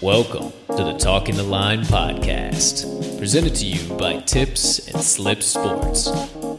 Welcome to the Talking the Line podcast, presented to you by Tips and Slip Sports,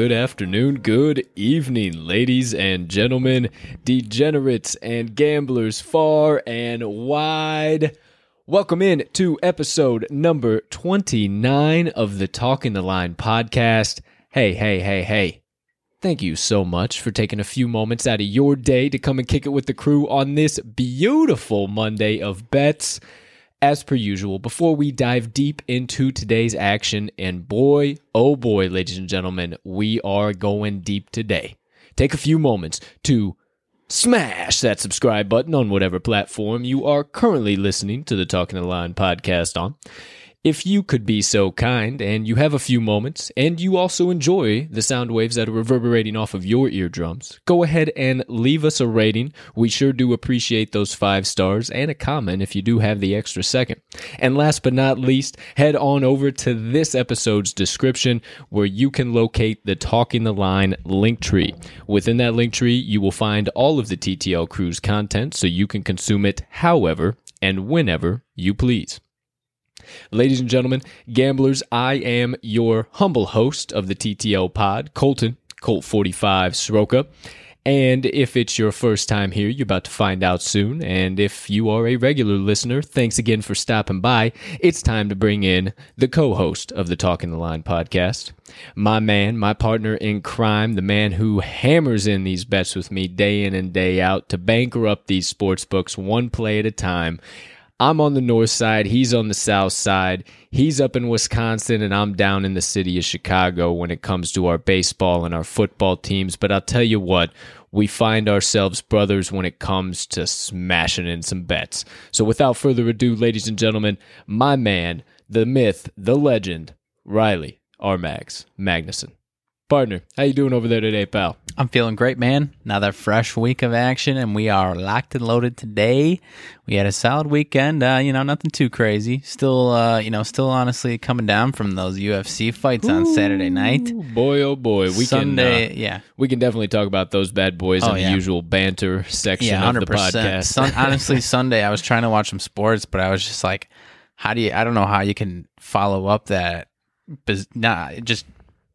Good afternoon, good evening, ladies and gentlemen, degenerates and gamblers far and wide. Welcome in to episode number 29 of the Talking the Line podcast. Hey, hey, hey, hey. Thank you so much for taking a few moments out of your day to come and kick it with the crew on this beautiful Monday of bets as per usual, before we dive deep into today's action, and boy, oh boy, ladies and gentlemen, we are going deep today. Take a few moments to smash that subscribe button on whatever platform you are currently listening to the Talking the Line podcast on. If you could be so kind and you have a few moments and you also enjoy the sound waves that are reverberating off of your eardrums, go ahead and leave us a rating. We sure do appreciate those five stars and a comment if you do have the extra second. And last but not least, head on over to this episode's description where you can locate the Talking the Line link tree. Within that link tree, you will find all of the TTL Crew's content so you can consume it however and whenever you please. Ladies and gentlemen, gamblers, I am your humble host of the TTL pod, Colton, Colt 45 Soroka. And if it's your first time here, you're about to find out soon. And if you are a regular listener, thanks again for stopping by. It's time to bring in the co host of the Talking the Line podcast, my man, my partner in crime, the man who hammers in these bets with me day in and day out to banker up these sports books one play at a time. I'm on the north side, he's on the south side. He's up in Wisconsin, and I'm down in the city of Chicago when it comes to our baseball and our football teams. But I'll tell you what, we find ourselves brothers when it comes to smashing in some bets. So without further ado, ladies and gentlemen, my man, the myth, the legend, Riley RMags Magnuson. Partner, how you doing over there today, pal? I'm feeling great, man. Another fresh week of action, and we are locked and loaded today. We had a solid weekend. Uh, you know, nothing too crazy. Still, uh, you know, still honestly coming down from those UFC fights on Saturday night. Boy, oh boy, we Sunday, can. Uh, yeah, we can definitely talk about those bad boys Oh, in the usual banter section yeah, of hundred the podcast. Sun, honestly, Sunday I was trying to watch some sports, but I was just like, how do you? I don't know how you can follow up that. Biz, nah, just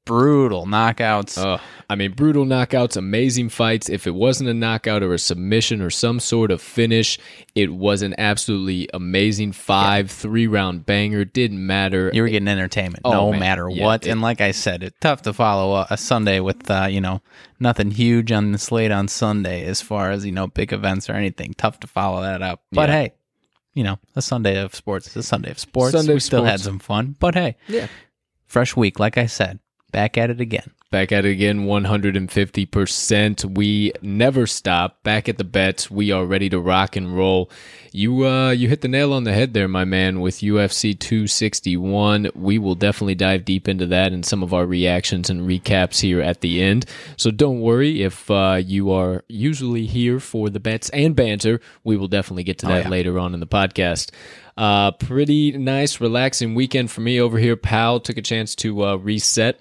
brutal knockouts. Oh, I mean, brutal knockouts, amazing fights. If it wasn't a knockout or a submission or some sort of finish, it was an absolutely amazing five, three round banger. Didn't matter. you were getting entertainment Oh, no man. matter Yeah, what. it- and like I said, it's tough to follow a, a Sunday with uh, you know nothing huge on the slate on Sunday as far as you know big events or anything. Tough to follow that up. But Yeah. hey, you know a Sunday of sports is a Sunday of sports. Sunday we of still had some fun. But hey, Yeah. fresh week. Like I said, back at it again. Back at it again, 150%. We never stop. Back at the bets. We are ready to rock and roll. You uh you hit the nail on the head there, my man, with UFC 261. We will definitely dive deep into that and some of our reactions and recaps here at the end. So don't worry if uh, you are usually here for the bets and banter. We will definitely get to that yeah. later on in the podcast. Uh, pretty nice, relaxing weekend for me over here, pal. Took a chance to uh, reset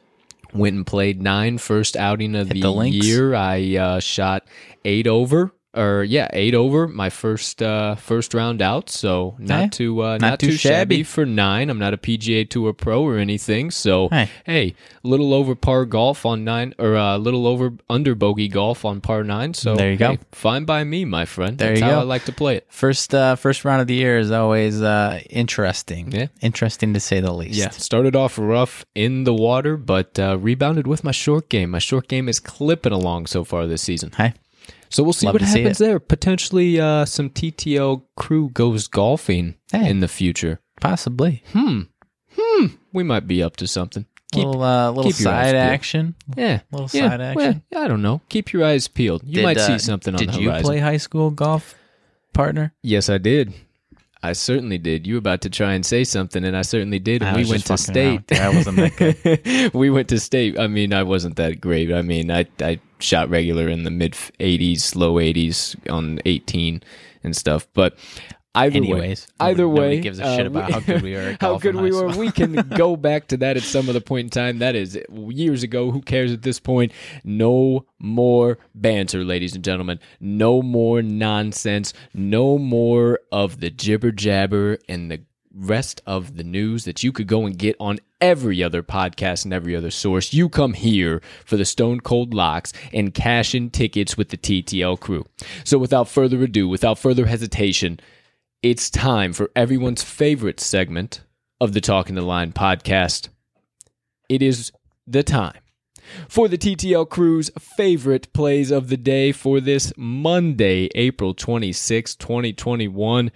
Went and played nine first outing of the, the year. I uh, shot eight over or yeah, eight over my first uh, first round out. So not Hey, too uh, not, not too, too shabby. shabby. for nine. I'm not a PGA Tour pro or anything. So Hey. hey, little over par golf on nine, or a little over under bogey golf on par nine. So There you go. hey, fine by me, my friend. There That's you how go. I like to play it. First uh, first round of the year is always uh, interesting. Yeah. Interesting to say the least. Yeah, started off rough in the water, but uh, rebounded with my short game. My short game is clipping along so far this season. Hey. So we'll see Love what to see happens there. Potentially, uh, some TTL crew goes golfing Hey. in the future. Possibly. Hmm. Hmm. We might be up to something. Keep, little uh, little side action. yeah, little yeah, side well, action. I don't know. Keep your eyes peeled. You Did, might uh, see something on the horizon. Did you play high school golf, partner? Yes, I did. I certainly did. You were about to try and say something, and I certainly did. I we went to state. I wasn't that good. we went to state. I mean, I wasn't that great. I mean, I I shot regular in the mid 80s, low 80s on 18 and stuff. But either Anyways, way, either nobody- nobody way, gives a shit about how good we are at um, how good we were. We can go back to that at some other point in time. That is years ago. Who cares at this point? No more banter, ladies and gentlemen. No more nonsense. No more of the jibber jabber and the rest of the news that you could go and get on every other podcast and every other source. You come here for the Stone Cold Locks and cash in tickets with the TTL crew. So without further ado, without further hesitation, it's time for everyone's favorite segment of the Talking the Line podcast. It is the time for the TTL crew's favorite plays of the day for this Monday, April 26, 2021.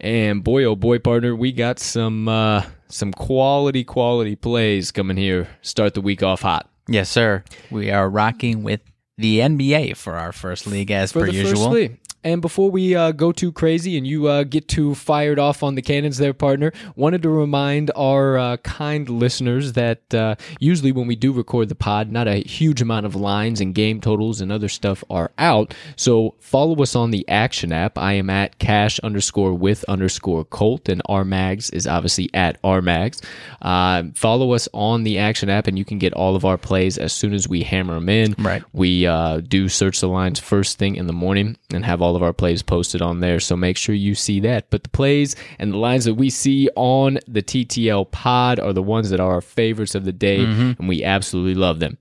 And boy, oh boy, partner, we got some uh, some quality, quality plays coming here. Start the week off hot. Yes, sir. We are rocking with the NBA for our first league as for per usual. And before we uh, go too crazy and you uh, get too fired off on the cannons there, partner, wanted to remind our uh, kind listeners that uh, usually when we do record the pod, not a huge amount of lines and game totals and other stuff are out. So follow us on the Action app. I am at cash underscore with underscore Colt, and RMags is obviously at RMags. Uh, follow us on the Action app, and you can get all of our plays as soon as we hammer them in. Right. We uh, do search the lines first thing in the morning and have all of our plays posted on there. So make sure you see that. But the plays and the lines that we see on the TTL pod are the ones that are our favorites of the day, mm-hmm. and we absolutely love them.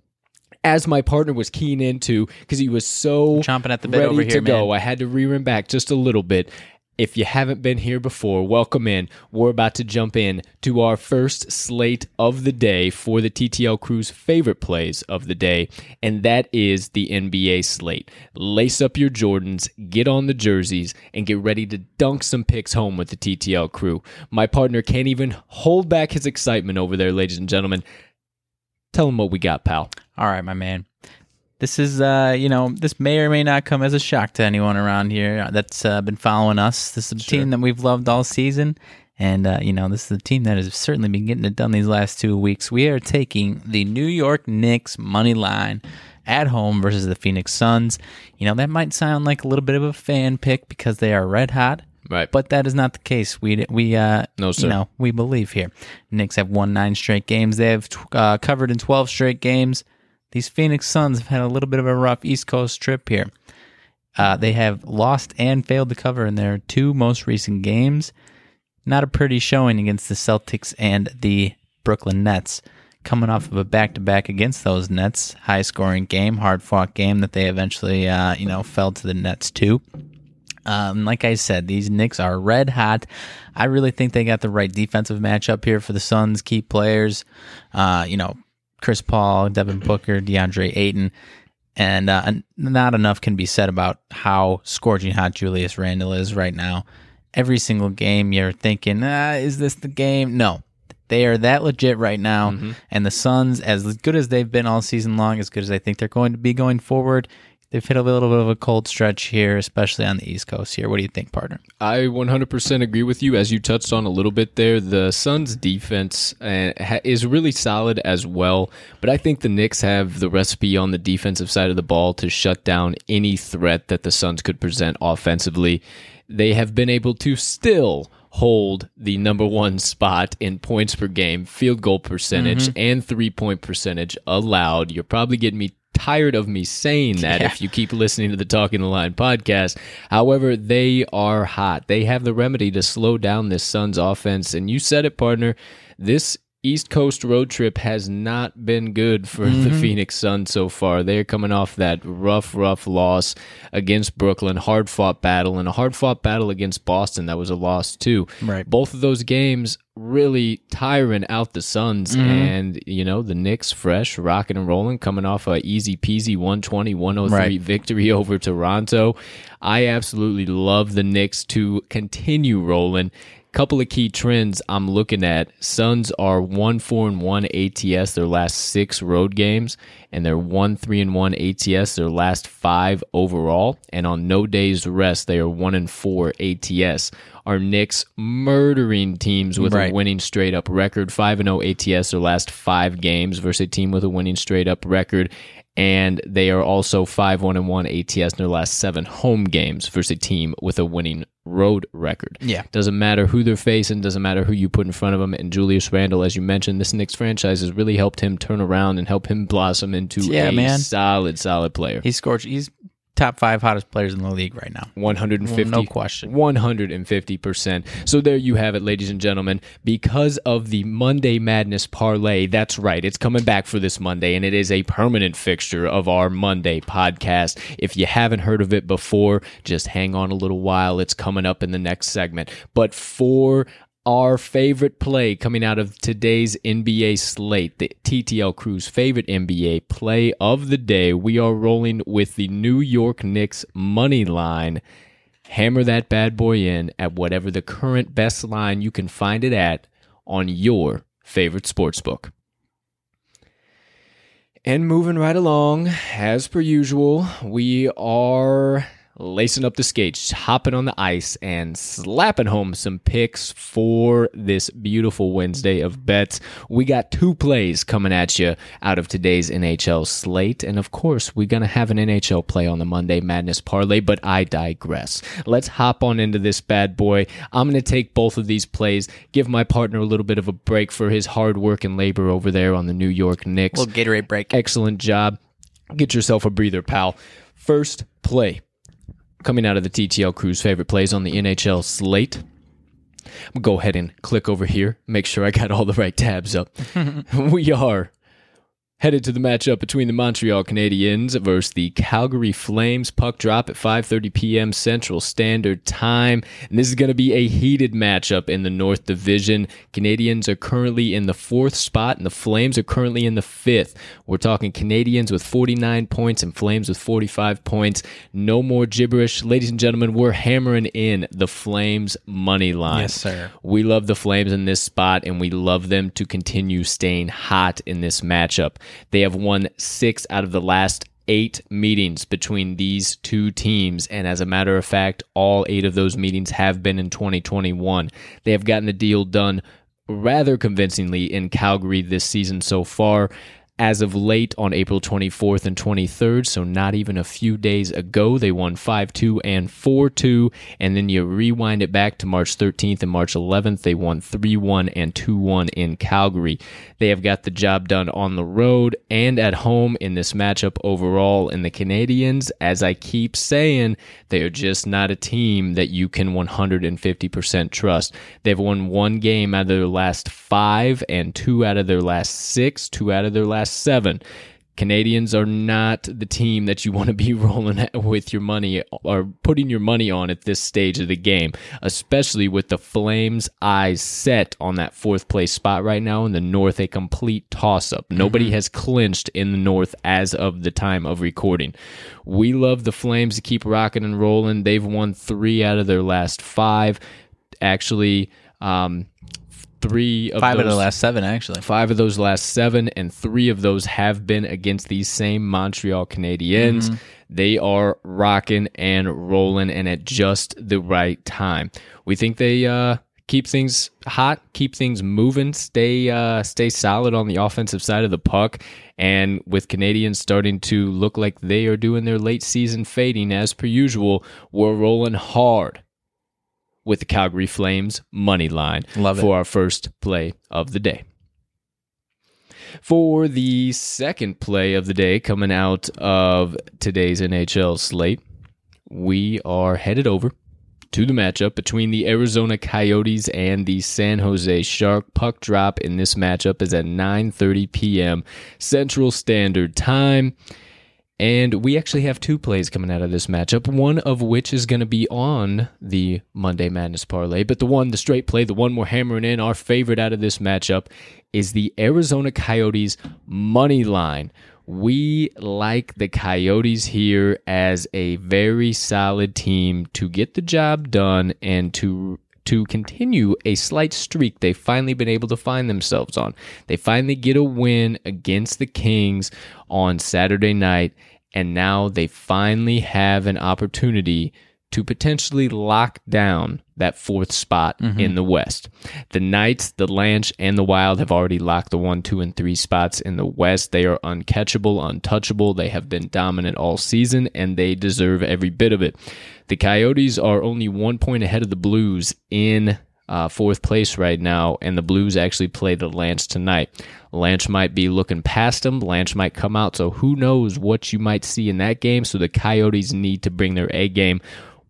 As my partner was keen into, because he was so Chomping at the bit ready over to here, go, man. I had to rear him back just a little bit. If you haven't been here before, welcome in. We're about to jump in to our first slate of the day for the TTL crew's favorite plays of the day, and that is the NBA slate. Lace up your Jordans, get on the jerseys, and get ready to dunk some picks home with the TTL crew. My partner can't even hold back his excitement over there, ladies and gentlemen. Tell him what we got, pal. All right, my man. This is, uh, you know, this may or may not come as a shock to anyone around here that's uh, been following us. This is a team that we've loved all season. And, uh, you know, this is a team that has certainly been getting it done these last two weeks. We are taking the New York Knicks money line at home versus the Phoenix Suns. You know, that might sound like a little bit of a fan pick because they are red hot. Right. But that is not the case. We we uh No, sir. you know we believe here. Knicks have won nine straight games. They have uh, covered in twelve straight games. These Phoenix Suns have had a little bit of a rough East Coast trip here. Uh, they have lost and failed to cover in their two most recent games. Not a pretty showing against the Celtics and the Brooklyn Nets. Coming off of a back-to-back against those Nets, high-scoring game, hard-fought game that they eventually, uh, you know, fell to the Nets too. Um, like I said, these Knicks are red hot. I really think they got the right defensive matchup here for the Suns. Key players, uh, you know, Chris Paul, Devin Booker, DeAndre Ayton, and uh, not enough can be said about how scorching hot Julius Randle is right now. Every single game, you're thinking, ah, "Is this the game?" No, they are that legit right now. And the Suns, as good as they've been all season long, as good as I think they're going to be going forward, they've hit a little bit of a cold stretch here, especially on the East Coast. Here, what do you think, partner? I 100% agree with you. As you touched on a little bit there, the Suns' defense uh, is really solid as well. But I think the Knicks have the recipe on the defensive side of the ball to shut down any threat that the Suns could present offensively. They have been able to still hold the number one spot in points per game, field goal percentage, and three point percentage allowed. You're probably getting me tired of me saying that Yeah. if you keep listening to the Talking the Line podcast. However, they are hot. They have the remedy to slow down this Suns offense. And you said it, partner. This East Coast road trip has not been good for the mm-hmm. Phoenix Suns so far. They're coming off that rough, rough loss against Brooklyn, hard fought battle, and a hard fought battle against Boston that was a loss too. Right. Both of those games really tiring out the Suns mm-hmm. and you know the Knicks fresh rocking and rolling coming off a easy peasy 120 103 Right. victory over Toronto. I absolutely love the Knicks to continue rolling. Couple of key trends I'm looking at. Suns are 1 4 and 1 ATS their last 6 road games and they're 1 3 and 1 ATS their last 5 overall and on no days rest they are 1 and 4 ATS. Our Knicks murdering teams with Right. a winning straight up record 5 and 0 ATS their last 5 games versus a team with a winning straight up record and they are also 5 1 and 1 ATS in their last 7 home games versus a team with a winning road record. Yeah. Doesn't matter who they're facing, doesn't matter who you put in front of them. And Julius Randle, as you mentioned, this Knicks franchise has really helped him turn around and help him blossom into Yeah, a man. solid, solid player. He's scorched. He's top five hottest players in the league right now. 150 No question. 150%. So there you have it ladies and gentlemen because of the Monday Madness parlay that's right it's coming back for this Monday and it is a permanent fixture of our Monday podcast if you haven't heard of it before just hang on a little while it's coming up in the next segment but for our favorite play coming out of today's NBA slate, the TTL Crew's favorite NBA play of the day. We are rolling with the New York Knicks money line. Hammer that bad boy in at whatever the current best line you can find it at on your favorite sportsbook. And moving right along, as per usual, we are lacing up the skates, hopping on the ice, and slapping home some picks for this beautiful Wednesday of bets. We got two plays coming at you out of today's NHL slate. And of course, we're going to have an NHL play on the Monday Madness Parlay, but I digress. Let's hop on into this bad boy. I'm going to take both of these plays, give my partner a little bit of a break for his hard work and labor over there on the New York Knicks. Little Gatorade break. Excellent job. Get yourself a breather, pal. First play coming out of the TTL Crew's favorite plays on the NHL slate. I'm gonna go ahead and click over here, make sure I got all the right tabs up. we are headed to the matchup between the Montreal Canadiens versus the Calgary Flames. Puck drop at 5:30 p.m. Central Standard Time, and this is going to be a heated matchup in the North Division. Canadiens are currently in the fourth spot, and the Flames are currently in the fifth. We're talking Canadiens with 49 points and Flames with 45 points. No more gibberish, ladies and gentlemen. We're hammering in the Flames money line. Yes, sir. We love the Flames in this spot, and we love them to continue staying hot in this matchup. They have won six out of the last eight meetings between these two teams, and as a matter of fact, all eight of those meetings have been in 2021. They have gotten the deal done rather convincingly in Calgary this season so far. As of late on April 24th and 23rd, so not even a few days ago, they won 5 2 and 4 2. And then you rewind it back to March 13th and March 11th, they won 3 1 and 2 1 in Calgary. They have got the job done on the road and at home in this matchup overall. And the Canadiens, as I keep saying, they are just not a team that you can 150% trust. They've won one game out of their last five and two out of their last six, two out of their last seven. Canadiens are not the team that you want to be rolling at- with your money or putting your money on at this stage of the game, especially with the Flames' eyes set on that fourth place spot right now in the North, a complete toss up. Nobody has clinched in the North as of the time of recording. We love the Flames to keep rocking and rolling. They've won three out of their last five. Actually, um, three of Five those, of the last seven, actually. Five of those last seven, and three of those have been against these same Montreal Canadiens. They are rocking and rolling, and at just the right time. We think they uh, keep things hot, keep things moving, stay uh, stay solid on the offensive side of the puck. And with Canadiens starting to look like they are doing their late season fading as per usual, we're rolling hard with the Calgary Flames money line Love it. for our first play of the day. For the second play of the day coming out of today's NHL slate, we are headed over to the matchup between the Arizona Coyotes and the San Jose Shark. Puck drop in this matchup is at 9:30 p.m. Central Standard Time. And we actually have two plays coming out of this matchup, one of which is going to be on the Monday Madness parlay. But the one, the straight play, the one we're hammering in, our favorite out of this matchup, is the Arizona Coyotes money line. We like the Coyotes here as a very solid team to get the job done and to to continue a slight streak they've finally been able to find themselves on. They finally get a win against the Kings on Saturday night, and now they finally have an opportunity to potentially lock down that fourth spot in the West. The Knights, the Lanch, and the Wild have already locked the one, two, and three spots in the West. They are uncatchable, untouchable. They have been dominant all season, and they deserve every bit of it. The Coyotes are only one point ahead of the Blues in uh, fourth place right now, and the Blues actually play the Lance tonight. Lance might be looking past them. Lance might come out, so who knows what you might see in that game. So the Coyotes need to bring their A game,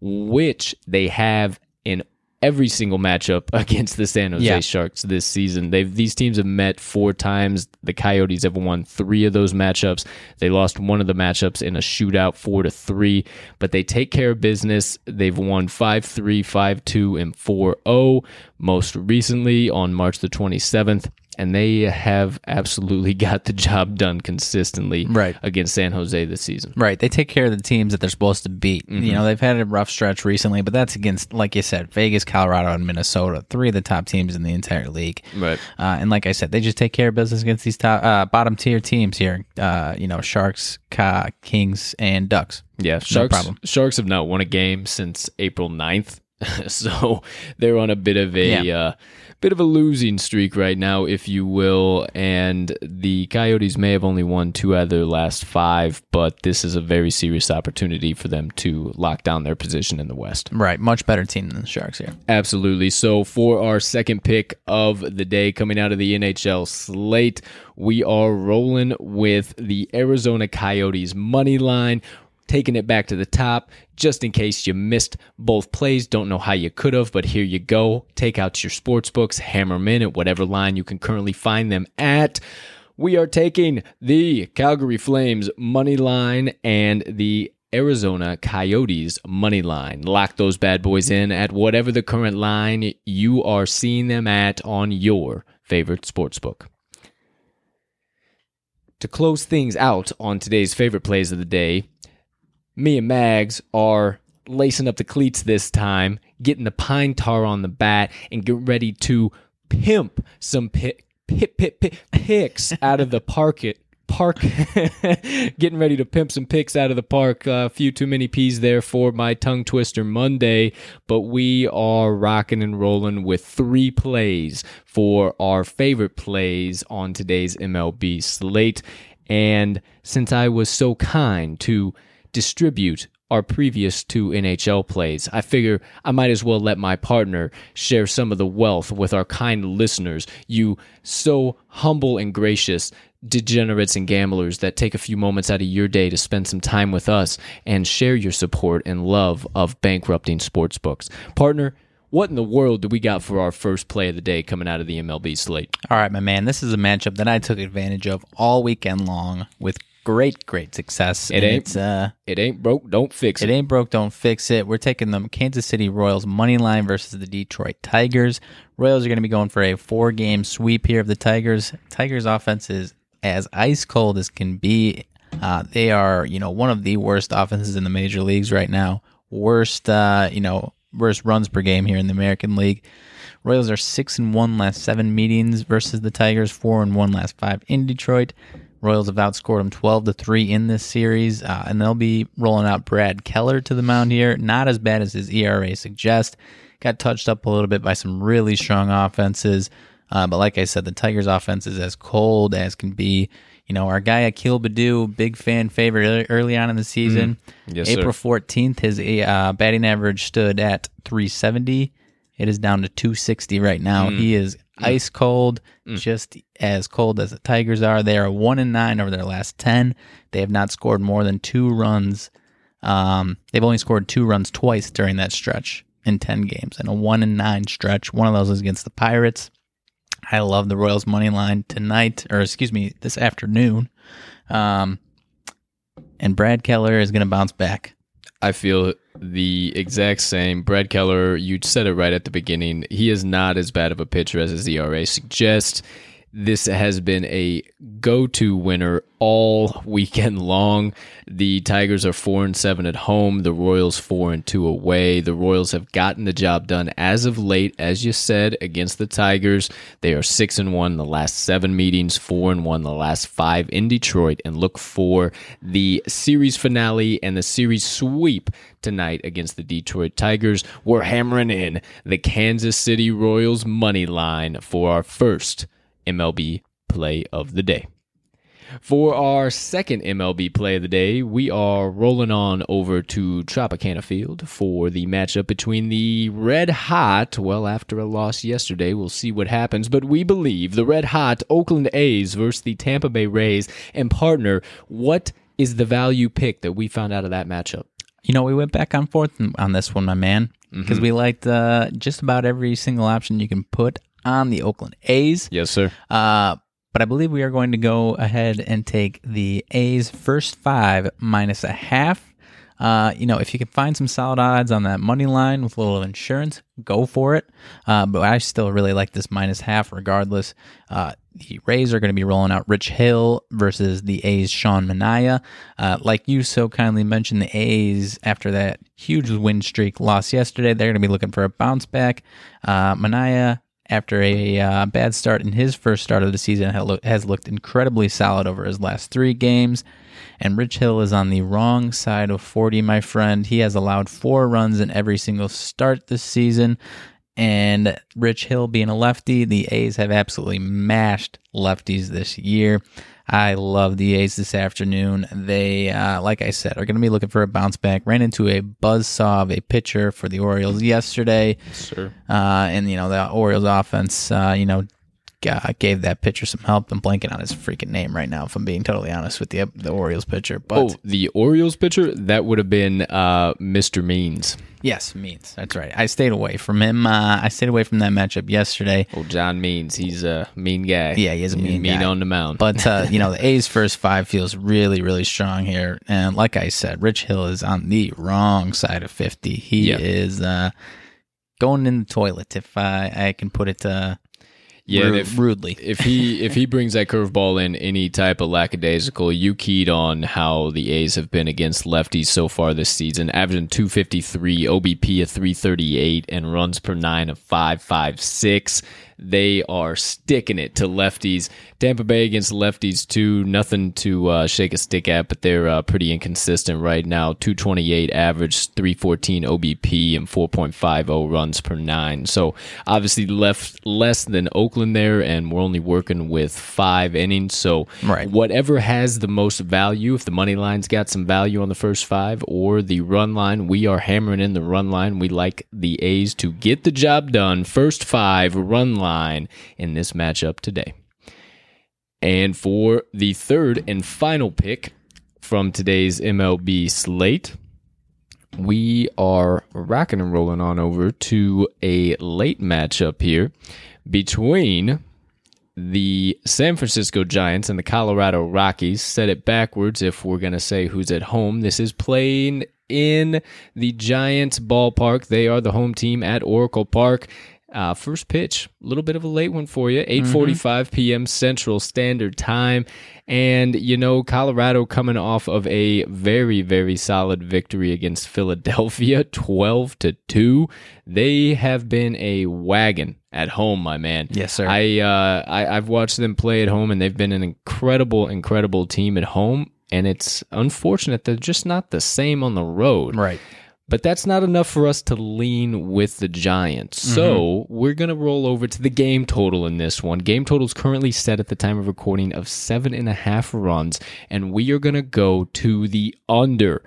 which they have in every single matchup against the San Jose Yeah. Sharks this season. They've these teams have met four times. The Coyotes have won three of those matchups. They lost one of the matchups in a shootout, four to three, but they take care of business. They've won 5-3, 5-2, and 4-0 most recently on March the 27th. And they have absolutely got the job done consistently Right. against San Jose this season. Right. They take care of the teams that they're supposed to beat. You know, they've had a rough stretch recently, but that's against, like you said, Vegas, Colorado, and Minnesota, three of the top teams in the entire league. Right. Uh, and like I said, they just take care of business against these top, uh, bottom tier teams here. Uh, you know, Sharks, Ka, Kings, and Ducks. Yeah, Sharks. problem. Sharks have not won a game since April 9th. so they're on a bit of a Yeah. Bit of a losing streak right now, if you will. And the Coyotes may have only won two out of their last five, but this is a very serious opportunity for them to lock down their position in the West. Right. Much better team than the Sharks here. Absolutely. So for our second pick of the day coming out of the NHL slate, we are rolling with the Arizona Coyotes money line. Taking it back to the top, just in case you missed both plays, don't know how you could have, but here you go. Take out your sports books, hammer them in at whatever line you can currently find them at. We are taking the Calgary Flames money line and the Arizona Coyotes money line. Lock those bad boys in at whatever the current line you are seeing them at on your favorite sportsbook. To close things out on today's favorite plays of the day, me and Mags are lacing up the cleats this time, getting the pine tar on the bat, and getting ready to pimp some pi- pip pip pip picks out of the park it park. Getting ready to pimp some picks out of the park. A few too many peas there for my tongue twister monday but we are rocking and rolling with three plays for our favorite plays on today's mlb slate. And since i was so kind to distribute our previous two NHL plays. I figure I might as well let my partner share some of the wealth with our kind listeners, you so humble and gracious degenerates and gamblers that take a few moments out of your day to spend some time with us and share your support and love of bankrupting sports books. Partner, what in the world do we got for our first play of the day coming out of the MLB slate? All right, my man. This is a matchup that I took advantage of all weekend long with great, great success. It And ain't- It's, uh, It ain't broke, don't fix It it. ain't broke, don't fix it. We're taking the Kansas City Royals money line versus the Detroit Tigers. Royals are going to be going for a four game sweep here of the Tigers. Tigers offense is as ice cold as can be. Uh, they are, you know, one of the worst offenses in the major leagues right now. Worst, uh, you know, worst runs per game here in the American League. Royals are six and one last seven meetings versus the Tigers, four and one last five in Detroit. Royals have outscored them twelve to three in this series, uh, and they'll be rolling out Brad Keller to the mound here. Not as bad as his ERA suggests. Got touched up a little bit by some really strong offenses, uh, but like I said, the Tigers' offense is as cold as can be. You know, our guy Akil Baddoo, big fan favorite early- on in the season. Yes, sir. April 14th, his uh, batting average stood at 370. It is down to 260 right now. He is ice cold, just as cold as the Tigers are. They are one and nine over their last ten. They have not scored more than two runs. Um, they've only scored two runs twice during that stretch in ten games, and a one and nine stretch. One of those is against the Pirates. I love the Royals money line tonight, or excuse me, this afternoon. Um, and Brad Keller is going to bounce back. I feel the exact same. Brad Keller, you said it right at the beginning. He is not as bad of a pitcher as his ERA suggests. This has been a go-to winner all weekend long. The Tigers are four and seven at home. The Royals four and two away. The Royals have gotten the job done as of late, as you said, against the Tigers. They are six and one in the last seven meetings, four and one the last five in Detroit, and look for the series finale and the series sweep tonight against the Detroit Tigers. We're hammering in the Kansas City Royals money line for our first MLB play of the day. For our second MLB play of the day, we are rolling on over to Tropicana Field for the matchup between the Red Hot. Well, after a loss yesterday, we'll see what happens, but we believe the Red Hot Oakland A's versus the Tampa Bay Rays. And partner, what is the value pick that we found out of that matchup? You know, we went back and forth on this one, my man, because we liked uh, just about every single option you can put on the Oakland A's. Yes, sir. Uh, but I believe we are going to go ahead and take the A's first five minus a half. Uh, you know, if you can find some solid odds on that money line with a little insurance, go for it. Uh, but I still really like this minus half regardless. Uh, the Rays are going to be rolling out Rich Hill versus the A's Sean Manaea. Uh, like you so kindly mentioned, the A's, after that huge win streak loss yesterday, they're going to be looking for a bounce back. Uh, Manaea after a uh, bad start in his first start of the season, has looked incredibly solid over his last three games. And Rich Hill is on the wrong side of 40, my friend. He has allowed four runs in every single start this season. And Rich Hill being a lefty, the A's have absolutely mashed lefties this year. I love the A's this afternoon. They, uh, like I said, are going to be looking for a bounce back. Ran into a buzzsaw of a pitcher for the Orioles yesterday. Sir. Uh, and, you know, the Orioles offense, uh, you know, gave that pitcher some help. I'm blanking on his freaking name right now, if I'm being totally honest with the the Orioles pitcher. But oh, the Orioles pitcher that would have been uh, Mr. Means. Yes, Means. That's right. I stayed away from him. Uh, I stayed away from that matchup yesterday. Oh, John Means. He's a mean guy. Yeah, he is a mean mean guy. on the mound. But uh, you know, the A's first five feels really, really strong here. And like I said, Rich Hill is on the wrong side of fifty. He Yep. is uh, going in the toilet, if I, I can put it uh, yeah, ru- if, rudely. if he if he brings that curveball in any type of lackadaisical, you keyed on how the A's have been against lefties so far this season, averaging 253, OBP of 338, and runs per nine of 556. They are sticking it to lefties. Tampa Bay against lefties too. Nothing to uh, shake a stick at, but they're uh, pretty inconsistent right now. 228 average, 314 OBP, and 4.50 runs per nine. So obviously left less than Oakland there, and we're only working with five innings. So Right. whatever has the most value, if the money line's got some value on the first five or the run line, we are hammering in the run line. We like the A's to get the job done. First five run line in this matchup today. And for the third and final pick from today's MLB slate, we are rocking and rolling on over to a late matchup here between the San Francisco Giants and the Colorado Rockies. Set it backwards if we're going to say who's at home. This is playing in the Giants ballpark. They are the home team at Oracle Park. Uh, first pitch, a little bit of a late one for you. 8:45 p.m. Central Standard Time, and you know Colorado coming off of a very very solid victory against Philadelphia, 12 to two. They have been a wagon at home, my man. Yes, sir. I, uh, I I've watched them play at home, and they've been an incredible incredible team at home. And it's unfortunate they're just not the same on the road. right. But that's not enough for us to lean with the Giants. Mm-hmm. So we're going to roll over to the game total in this one. Game total is currently set at the time of recording of seven and a half runs, and we are going to go to the under.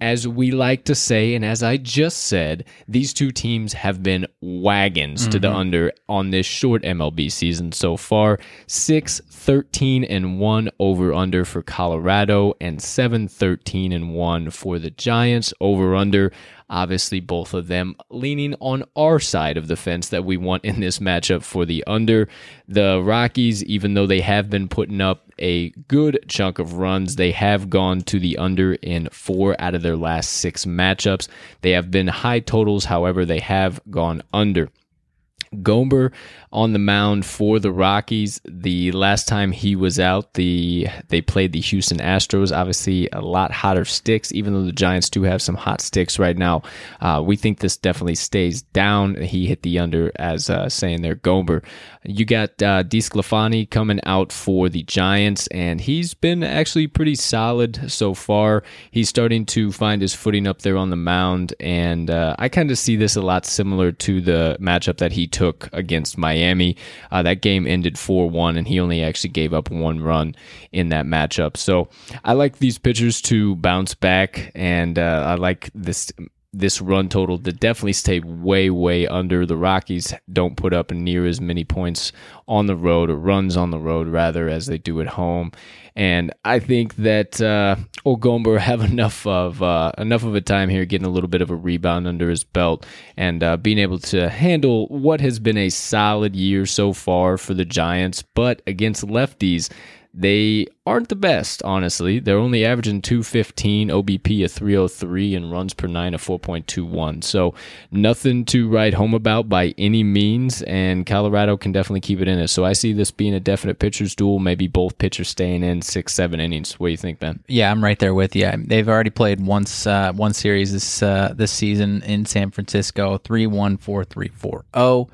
As we like to say, and as I just said, these two teams have been wagons to the mm-hmm. under on this short MLB season so far. 6 13 and 1 over under for Colorado, and 7 13 and 1 for the Giants over under. Obviously, both of them leaning on our side of the fence that we want in this matchup for the under. The Rockies, even though they have been putting up a good chunk of runs, they have gone to the under in four out of their last six matchups. They have been high totals, however, they have gone under. Gomber on the mound for the Rockies. The last time he was out, the they played the Houston Astros. Obviously, a lot hotter sticks. Even though the Giants do have some hot sticks right now, uh, we think this definitely stays down. He hit the under as uh, saying there, Gomber. You got uh, DeSclafani coming out for the Giants, and he's been actually pretty solid so far. He's starting to find his footing up there on the mound, and uh, I kind of see this a lot similar to the matchup that he took against Miami. Uh, that game ended 4 1, and he only actually gave up one run in that matchup. So I like these pitchers to bounce back, and uh, I like this. This run total to definitely stay way, way under. The Rockies don't put up near as many points on the road, or runs on the road rather, as they do at home. And I think that uh, Ogomber have enough of uh, enough of a time here, getting a little bit of a rebound under his belt, and uh, being able to handle what has been a solid year so far for the Giants. But against lefties, they aren't the best, honestly. They're only averaging 215, OBP a 303, and runs per nine a 4.21. So nothing to write home about by any means, and Colorado can definitely keep it in it. So I see this being a definite pitcher's duel, maybe both pitchers staying in six, seven innings. What do you think, Ben? Yeah, I'm right there with you. They've already played once, uh, one series this uh, this season in San Francisco, 3 1, 4 3, 4 0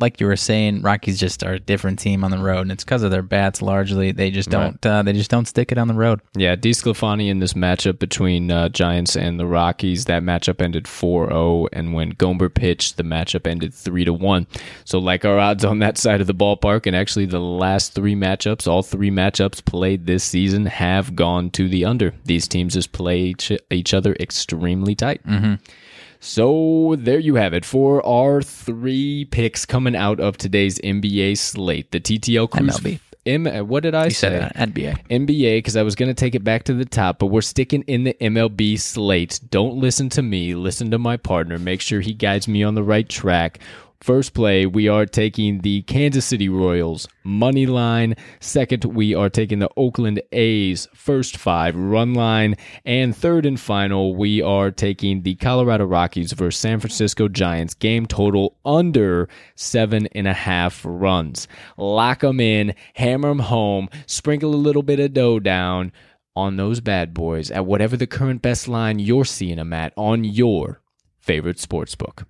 like you were saying, Rockies just are a different team on the road, and it's because of their bats largely. They just don't uh, they just don't stick it on the road. Yeah, DeSclafani in this matchup between uh, Giants and the Rockies, that matchup ended 4-0, and when Gomber pitched, the matchup ended three to one. So like our odds on that side of the ballpark, and actually the last three matchups, all three matchups played this season have gone to the under. These teams just play each, each other extremely tight. So there you have it for our three picks coming out of today's NBA slate. The TTL Crew's MLB. M, what did I You say? said uh, NBA. NBA because I was going to take it back to the top, but we're sticking in the MLB slate. Don't listen to me, listen to my partner. Make sure he guides me on the right track. First play, we are taking the Kansas City Royals money line. Second, we are taking the Oakland A's first five run line. And third and final, we are taking the Colorado Rockies versus San Francisco Giants game total under seven and a half runs. Lock them in, hammer them home, sprinkle a little bit of dough down on those bad boys at whatever the current best line you're seeing them at on your favorite sports book.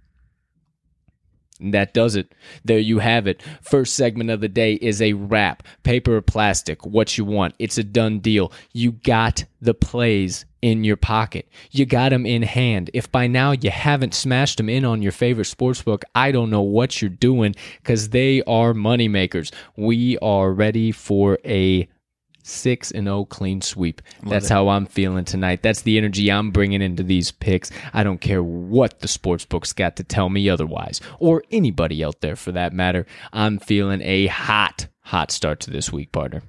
And that does it. There you have it. First segment of the day is a wrap. Paper or plastic, what you want. It's a done deal. You got the plays in your pocket. You got them in hand. If by now you haven't smashed them in on your favorite sports book, I don't know what you're doing because they are moneymakers. We are ready for a 6 and 0 clean sweep. That's how I'm feeling tonight. That's the energy I'm bringing into these picks. I don't care what the sports books got to tell me otherwise, or anybody out there for that matter. I'm feeling a hot, hot start to this week, partner.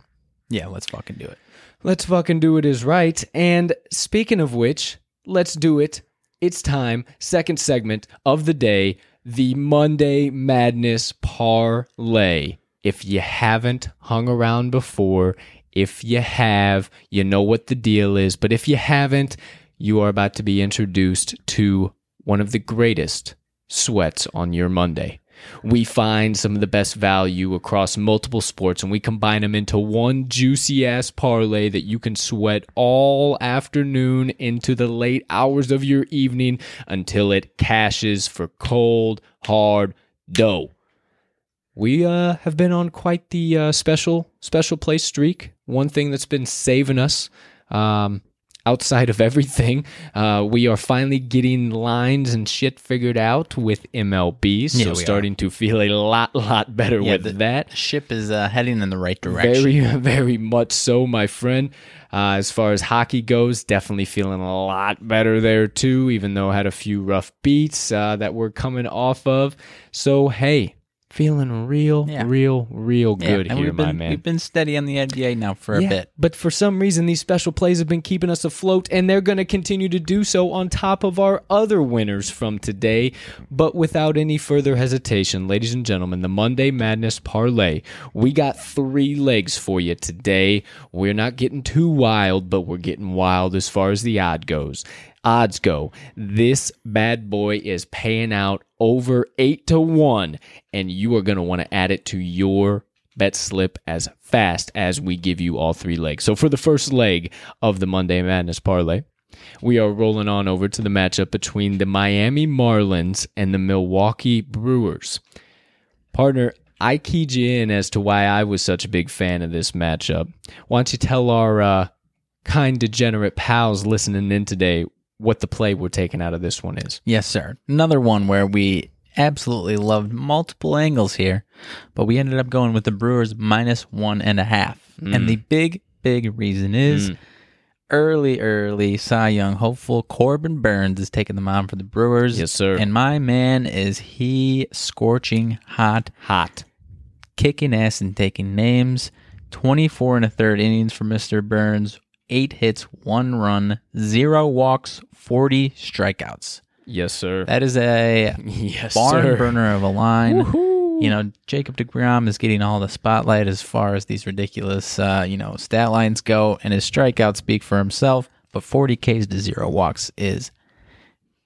Yeah, let's fucking do it. Let's fucking do it is right. And speaking of which, let's do it. It's time. Second segment of the day, the Monday Madness Parlay. If you haven't hung around before, if you have, you know what the deal is. But if you haven't, you are about to be introduced to one of the greatest sweats on your Monday. We find some of the best value across multiple sports and we combine them into one juicy ass parlay that you can sweat all afternoon into the late hours of your evening until it cashes for cold, hard dough. We uh, have been on quite the uh, special special place streak. One thing that's been saving us. Um, outside of everything, uh, we are finally getting lines and shit figured out with MLB. So Yeah, we are. starting to feel a lot, lot better Yeah, with that. Ship is uh, heading in the right direction. Very, very much so, my friend. Uh, as far as hockey goes, definitely feeling a lot better there too, even though I had a few rough beats uh, that we're coming off of. So, hey, feeling real, Yeah. real, real Yeah, good and here, been, my man. We've been steady on the NBA now for a bit. But for some reason, these special plays have been keeping us afloat, and they're going to continue to do so on top of our other winners from today. But without any further hesitation, ladies and gentlemen, the Monday Madness Parlay. We got three legs for you today. We're not getting too wild, but we're getting wild as far as the odd goes. Odds go. This bad boy is paying out over eight to one, and you are going to want to add it to your bet slip as fast as we give you all three legs. So for the first leg of the Monday Madness parlay, we are rolling on over to the matchup between the Miami Marlins and the Milwaukee Brewers. Partner, I keyed you in as to why I was such a big fan of this matchup. Why don't you tell our uh, kind degenerate pals listening in today what the play we're taking out of this one is? Yes, sir. Another one where we absolutely loved multiple angles here, but we ended up going with the Brewers minus one and a half. Mm. And the big, big reason is early, early Cy Young hopeful Corbin Burnes is taking the mound for the Brewers. Yes, sir. And my man is he scorching hot, Hot. kicking ass and taking names. 24 and a third innings for Mr. Burnes. Eight hits, one run, zero walks, 40 strikeouts. Yes, sir. That is a yes, barn sir. burner of a line. You know, Jacob DeGrom is getting all the spotlight as far as these ridiculous, uh, you know, stat lines go, and his strikeouts speak for himself. But 40 Ks to zero walks is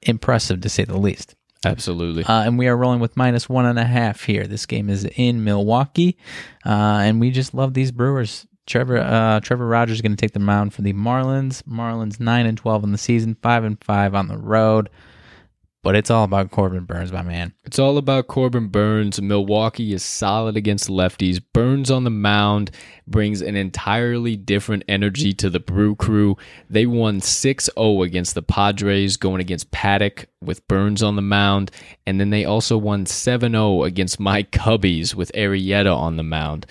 impressive to say the least. Absolutely. Uh, and we are rolling with minus one and a half here. This game is in Milwaukee, uh, and we just love these Brewers. Trevor uh, Trevor Rogers is going to take the mound for the Marlins. Marlins nine and twelve in the season, five and five on the road. But it's all about Corbin Burnes, my man. It's all about Corbin Burnes. Milwaukee is solid against lefties. Burnes on the mound brings an entirely different energy to the Brew Crew. They won 6 0 against the Padres, going against Paddack with Burnes on the mound. And then they also won 7 0 against my Cubbies with Arrieta on the mound.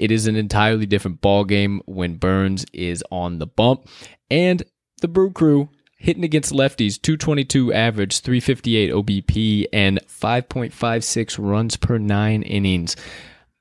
It is an entirely different ball game when Burnes is on the bump. And the Brew Crew hitting against lefties 222 average 358 obp and 5.56 runs per nine innings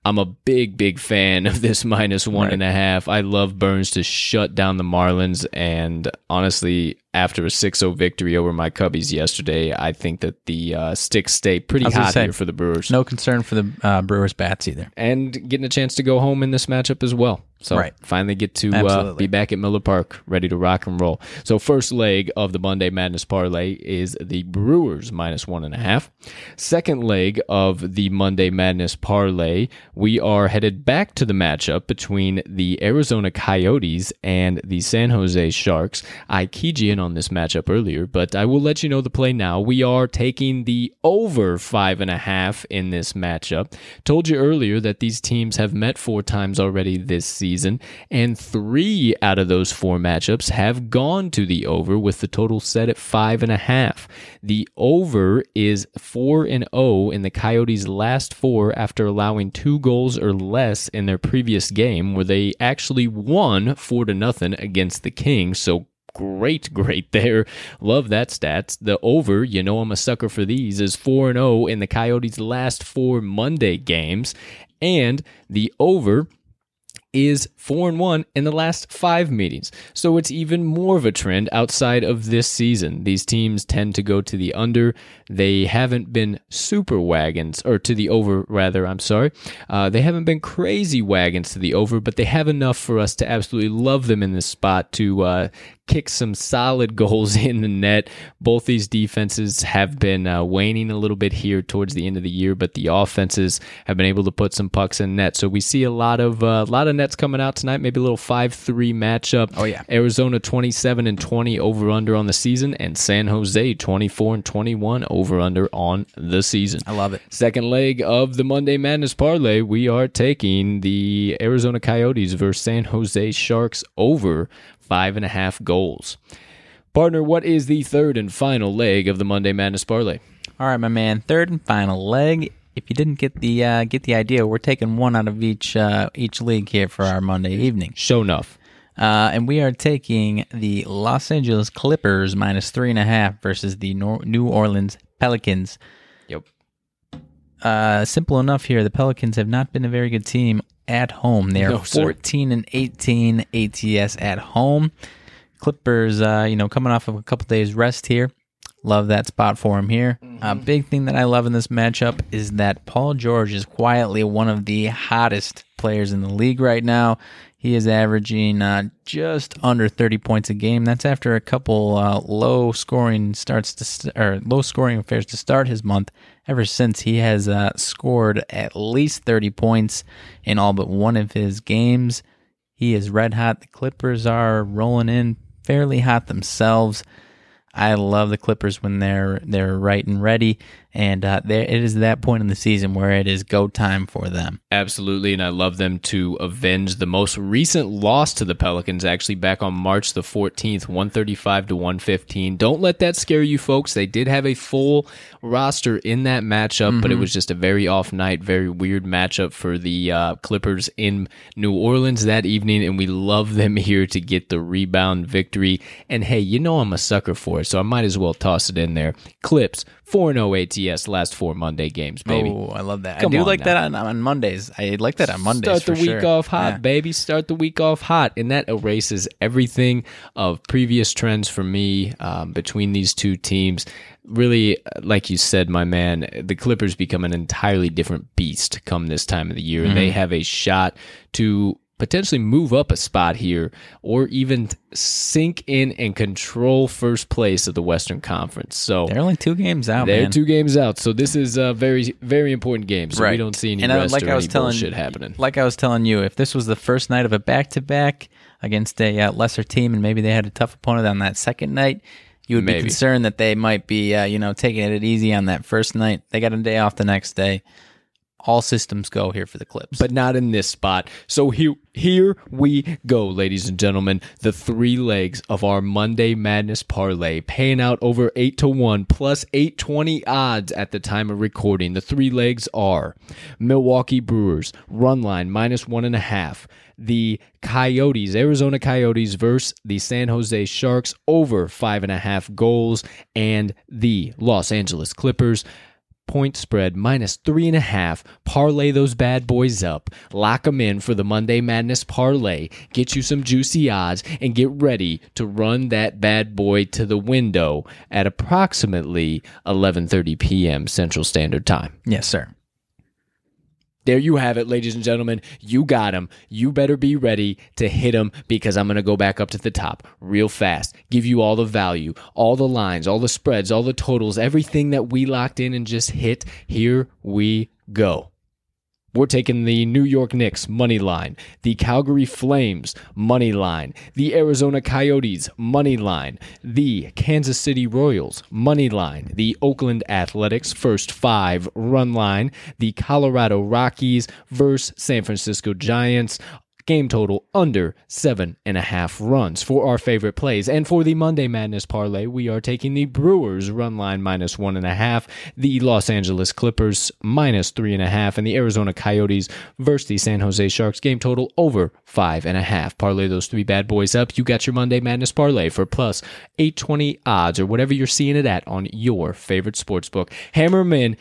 i'm a big big fan of this minus one Right. and a half i love burns to shut down the marlins and honestly after a 6-0 victory over my cubbies yesterday i think that the uh, sticks stay pretty hot say, here for the brewers No concern for the uh, Brewers bats either. and getting a chance to go home in this matchup as well. So Right. finally get to uh, be back at Miller Park, ready to rock and roll. So first leg of the Monday Madness parlay is the Brewers minus one and a half. Second leg of the Monday Madness parlay, we are headed back to the matchup between the Arizona Coyotes and the San Jose Sharks. I keyed you on this matchup earlier, but I will let you know the play now. We are taking the over five and a half in this matchup. Told you earlier that these teams have met four times already this season, and three out of those four matchups have gone to the over with the total set at five and a half. The over is four and zero in the Coyotes' last four after allowing two goals or less in their previous game, where they actually won four to nothing against the Kings. So great, great there. Love that stats. The over, you know I'm a sucker for these, is 4 0 in the Coyotes' last four Monday games. And the over is 4 and 1 in the last 5 meetings. So it's even more of a trend outside of this season. These teams tend to go to the under. They haven't been super wagons or to the over rather, I'm sorry. Uh, they haven't been crazy wagons to the over, but they have enough for us to absolutely love them in this spot to uh, kick some solid goals in the net. Both these defenses have been uh, waning a little bit here towards the end of the year, but the offenses have been able to put some pucks in net. So we see a lot of uh, a lot of that's coming out tonight. Maybe a little five three matchup. Oh, yeah. Arizona twenty seven and twenty over under on the season, and San Jose twenty four and twenty one over under on the season. I love it. Second leg of the Monday Madness parlay, we are taking the Arizona Coyotes versus San Jose Sharks over five and a half goals. Partner, what is the third and final leg of the Monday Madness parlay? All right, my man. Third and final leg. If you didn't get the uh, get the idea, we're taking one out of each uh, each league here for our Monday evening, Show enough. uh, and we are taking the Los Angeles Clippers minus three and a half versus the Nor- New Orleans Pelicans. Yep. Uh, simple enough here. The Pelicans have not been a very good team at home. They are No, 14 and 18 ATS at home. Clippers, uh, you know, coming off of a couple days rest here. Love that spot for him here. A big thing that I love in this matchup is that Paul George is quietly one of the hottest players in the league right now. He is averaging uh, just under 30 points a game. That's after a couple uh, low scoring starts to st- or low scoring affairs to start his month. Ever since he has uh, scored at least 30 points in all but one of his games. He is red hot. The Clippers are rolling in fairly hot themselves. I love the Clippers when they're they're right and ready, and uh, there it is that point in the season where it is go time for them. Absolutely, and I love them to avenge the most recent loss to the Pelicans, actually back on March the 14th, 135 to 115. Don't let that scare you, folks. They did have a full roster in that matchup, but it was just a very off night, very weird matchup for the uh, Clippers in New Orleans that evening, and we love them here to get the rebound victory. And hey, you know I'm a sucker for it, so I might as well toss it in there. Clips 4 0 ATS last four Monday games, baby. Oh, I love that. Come I do like now. that on, on Mondays. I like that on Mondays. Start the week sure. off hot, Yeah. baby. Start the week off hot. And that erases everything of previous trends for me um, between these two teams. Really, uh, like you said, my man, the Clippers become an entirely different beast come this time of the year. Mm-hmm. they have a shot to potentially move up a spot here or even sink in and control first place of the Western Conference. So They're only two games out, they're man. two games out. So this is a very, very important game. So we don't see any And rest like or I was any telling- bullshit happening. Like I was telling you, if this was the first night of a back to back against a uh, lesser team, and maybe they had a tough opponent on that second night, you would Maybe. be concerned that they might be, uh, you know, taking it easy on that first night. They got a day off the next day. All systems go here for the Clips. but not in this spot. So here, here we go, ladies and gentlemen. The three legs of our Monday Madness parlay, paying out over eight to one plus eight twenty odds at the time of recording. The three legs are Milwaukee Brewers run line minus one and a half. The Coyotes, Arizona Coyotes versus the San Jose Sharks over five and a half goals, and the Los Angeles Clippers point spread minus three and a half. Parlay those bad boys up. Lock them in for the Monday Madness parlay. Get you some juicy odds and get ready to run that bad boy to the window at approximately 11:30 p.m. Central Standard Time. yes, sir. There you have it, ladies and gentlemen. You got him. You better be ready to hit him because I'm going to go back up to the top real fast. Give you all the value, all the lines, all the spreads, all the totals, everything that we locked in and just hit. Here we go. We're taking the New York Knicks money line, the Calgary Flames money line, the Arizona Coyotes money line, the Kansas City Royals money line, the Oakland Athletics first five run line, the Colorado Rockies versus San Francisco Giants. Game total under seven and a half runs for our favorite plays. And for the Monday Madness parlay, we are taking the Brewers run line minus one and a half, the Los Angeles Clippers minus three and a half, and the Arizona Coyotes versus the San Jose Sharks. Game total over five and a half. Parlay those three bad boys up. You got your Monday Madness parlay for plus 820 odds or whatever you're seeing it at on your favorite sports book. Hammer 'em in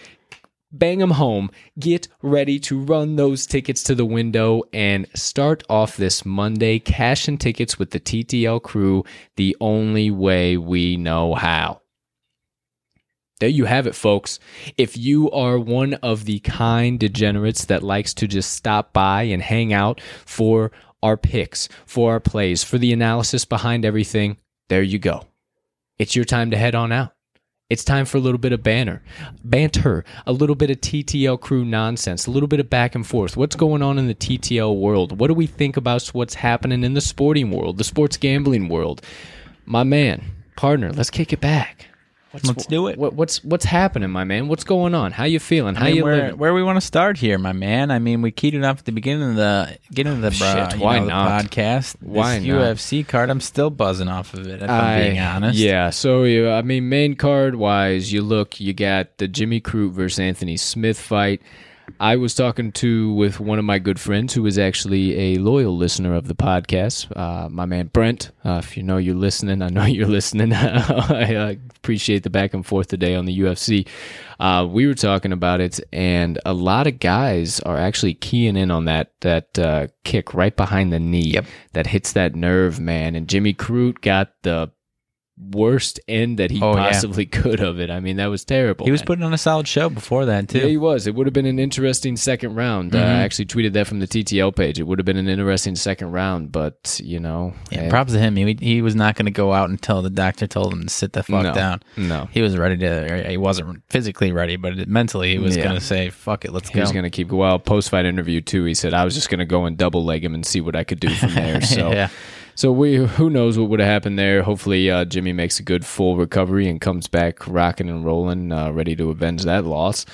bang them home, get ready to run those tickets to the window, and start off this Monday cashing tickets with the TTL crew the only way we know how. There you have it, folks. If you are one of the kind degenerates that likes to just stop by and hang out for our picks, for our plays, for the analysis behind everything, there you go. It's your time to head on out. It's time for a little bit of banter, banter, a little bit of TTL crew nonsense, a little bit of back and forth. What's going on in the TTL world? What do we think about what's happening in the sporting world, the sports gambling world? My man, partner, let's kick it back. What's, Let's do it. What, what's what's happening, my man? What's going on? How you feeling? How I mean, you where, living? where we want to start here, my man? I mean, we keyed it off at the beginning of the beginning of the, uh, Shit, why know, the not? podcast. Why this not? UFC card, I'm still buzzing off of it. If I'm being honest, Yeah, so yeah, I mean, main card wise, you look, you got the Jimmy Crute versus Anthony Smith fight. I was talking to with one of my good friends who is actually a loyal listener of the podcast, uh, my man Brent. Uh, if you know you're listening, I know you're listening. I uh, appreciate the back and forth today on the UFC. Uh, we were talking about it, and a lot of guys are actually keying in on that that uh, kick right behind the knee Yep. that hits that nerve, man. And Jimmy Crute got the worst end that he Oh, yeah. possibly could of it. I mean, that was terrible. he was man. putting on a solid show before that too. Yeah, he was. It would have been an interesting second round. Uh, Mhm. I actually tweeted that from the TTL page. It would have been an interesting second round, but you know, Yeah, eh, props to him. He, he was not going to go out until the doctor told him to sit the fuck no, down. No, He was ready to. He wasn't physically ready, but mentally he was Yeah. going to say, "Fuck it, let's he go." He was going to keep well. Post fight interview too. He said I was just going to go and double leg him and see what I could do from there. So. yeah, So we who knows what would have happened there. Hopefully, uh, Jimmy makes a good full recovery and comes back rocking and rolling, uh, ready to avenge that loss.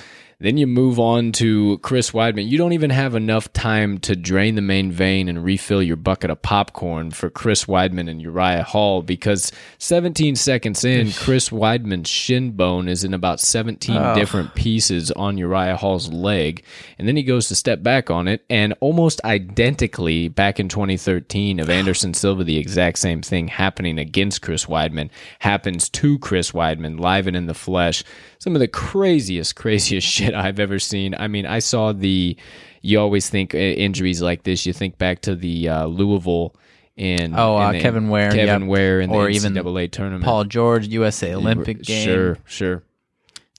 Then you move on to Chris Weidman. You don't even have enough time to drain the main vein and refill your bucket of popcorn for Chris Weidman and Uriah Hall because 17 seconds in, Chris Weidman's shin bone is in about 17 Oh. different pieces on Uriah Hall's leg. And then he goes to step back on it, and almost identically back in 2013 of Anderson Silva, the exact same thing happening against Chris Weidman happens to Chris Weidman live and in the flesh. Some of the craziest, craziest shit I've ever seen. I mean, I saw the. You always think uh, injuries like this. You think back to the uh, Louisville in Oh, uh, in the- Kevin Ware, Kevin yep. Ware in the Or even NCAA tournament. Paul George, USA Olympic game. Sure, sure.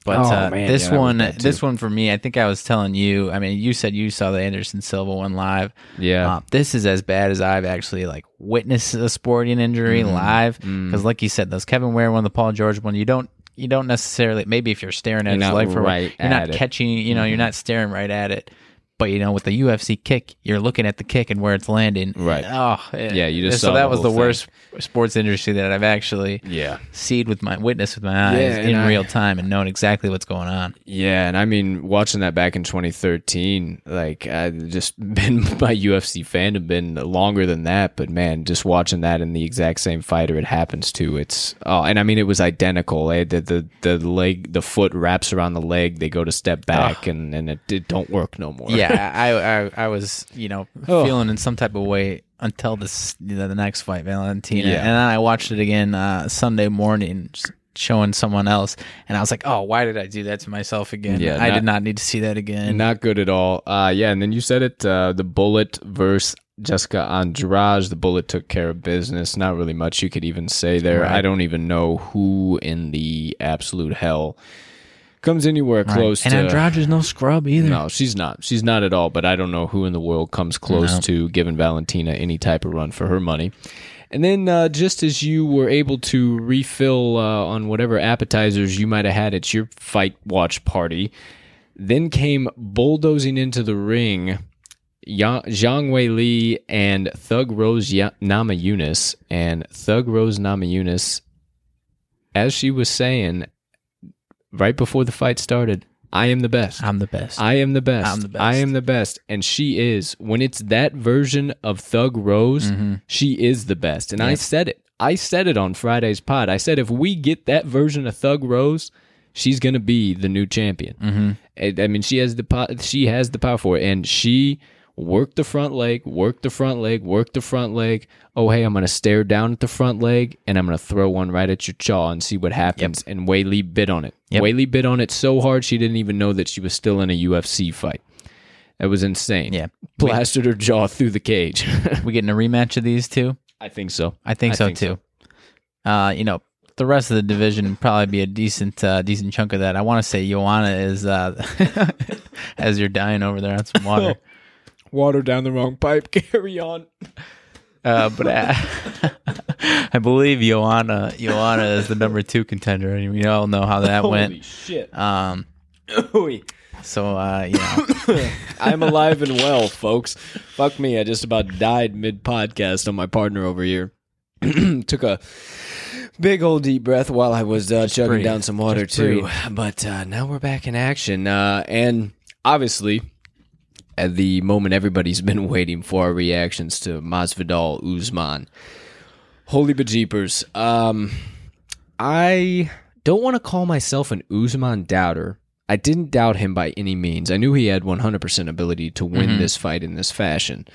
But Oh, uh, man, this yeah, one, this one for me, I think I was telling you. I mean, you said you saw the Anderson Silva one live. Yeah. Uh, this is as bad as I've actually like witnessed a sporting injury Mm-hmm. live. Mm. Because, like you said, those Kevin Ware one, the Paul George one, you don't. You don't necessarily. Maybe if you're staring at You're life, or right you're not it. catching. You know, you're mm-hmm. not staring right at it. But you know, with the UFC kick, you're looking at the kick and where it's landing. Right. Oh, Yeah, you just so that the was the thing. worst sports industry that I've actually yeah. seen with my witness with my eyes Yeah, in I- real time and knowing exactly what's going on. Yeah, and I mean, watching that back in 2013, like I just been my UFC fan have been longer than that, but man, just watching that in the exact same fighter it happens to, it's oh, and I mean, it was identical. Eh? The, the the leg, the foot wraps around the leg, they go to step back, and and it, it don't work no more. Yeah, I, I I was you know Oh. feeling in some type of way until this you know, the next fight, Valentina, Yeah. and then I watched it again uh, Sunday morning. Showing someone else, and I was like, "Oh, why did I do that to myself again? Yeah, I not- did not need to see that again." Not good at all. Uh, yeah, and then you said it. Uh, the bullet versus Jessica Andrade. The bullet took care of business. Not really much you could even say there. Right. I don't even know who in the absolute hell comes anywhere Right. close and to. Andrade is no scrub either. No, she's not. She's not at all. But I don't know who in the world comes close No. to giving Valentina any type of run for her money. And then, uh, just as you were able to refill uh, on whatever appetizers you might have had at your fight watch party, then came bulldozing into the ring Ya- Zhang Weili and Thug Rose Ya- Namajunas. And Thug Rose Namajunas, as she was saying right before the fight started, I am the best. I'm the best. I am the best. I'm the best. I am the best. And she is. When it's that version of Thug Rose, Mm-hmm. she is the best. And I said it. I said it on Friday's pod. I said if we get that version of Thug Rose, she's gonna be the new champion. Mm-hmm. I, I mean, she has the po- she has the power for it, and she worked the front leg, work the front leg, work the front leg. Oh hey, I'm gonna stare down at the front leg, and I'm gonna throw one right at your jaw and see what happens. And Weili bit on it. Yep. Weili bit on it so hard she didn't even know that she was still in a UFC fight. It was insane. Yeah. Plastered her jaw through the cage. we getting a rematch of these two? I think so. I think I so think too. Uh, you know, the rest of the division probably be a decent, uh, decent chunk of that. I want to say Joanna is uh, as you're dying over there on some water. Water down the wrong pipe. Carry on. Uh, but uh, I believe Joanna Joanna is the number two contender, and we all know how that Holy went. shit! Um, so uh, you know, I'm alive and well, folks. Fuck me, I just about died mid podcast on my partner over here. Took a big old deep breath while I was uh, chugging breathe. down some water Just too. breathe. But uh, now we're back in action, uh, and obviously. At the moment everybody's been waiting for our reactions to Masvidal Usman. Holy bejeepers. Um, I don't want to call myself an Usman doubter. I didn't doubt him by any means. I knew he had 100% ability to win this fight in this fashion.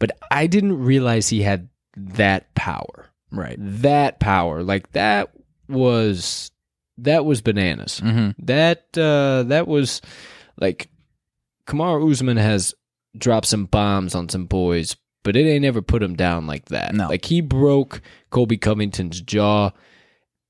But I didn't realize he had that power. right? That power. Like that was that was bananas. Mm-hmm. That uh that was like Kamaru Usman has dropped some bombs on some boys, but it ain't ever put him down like that. No. Like he broke Colby Covington's jaw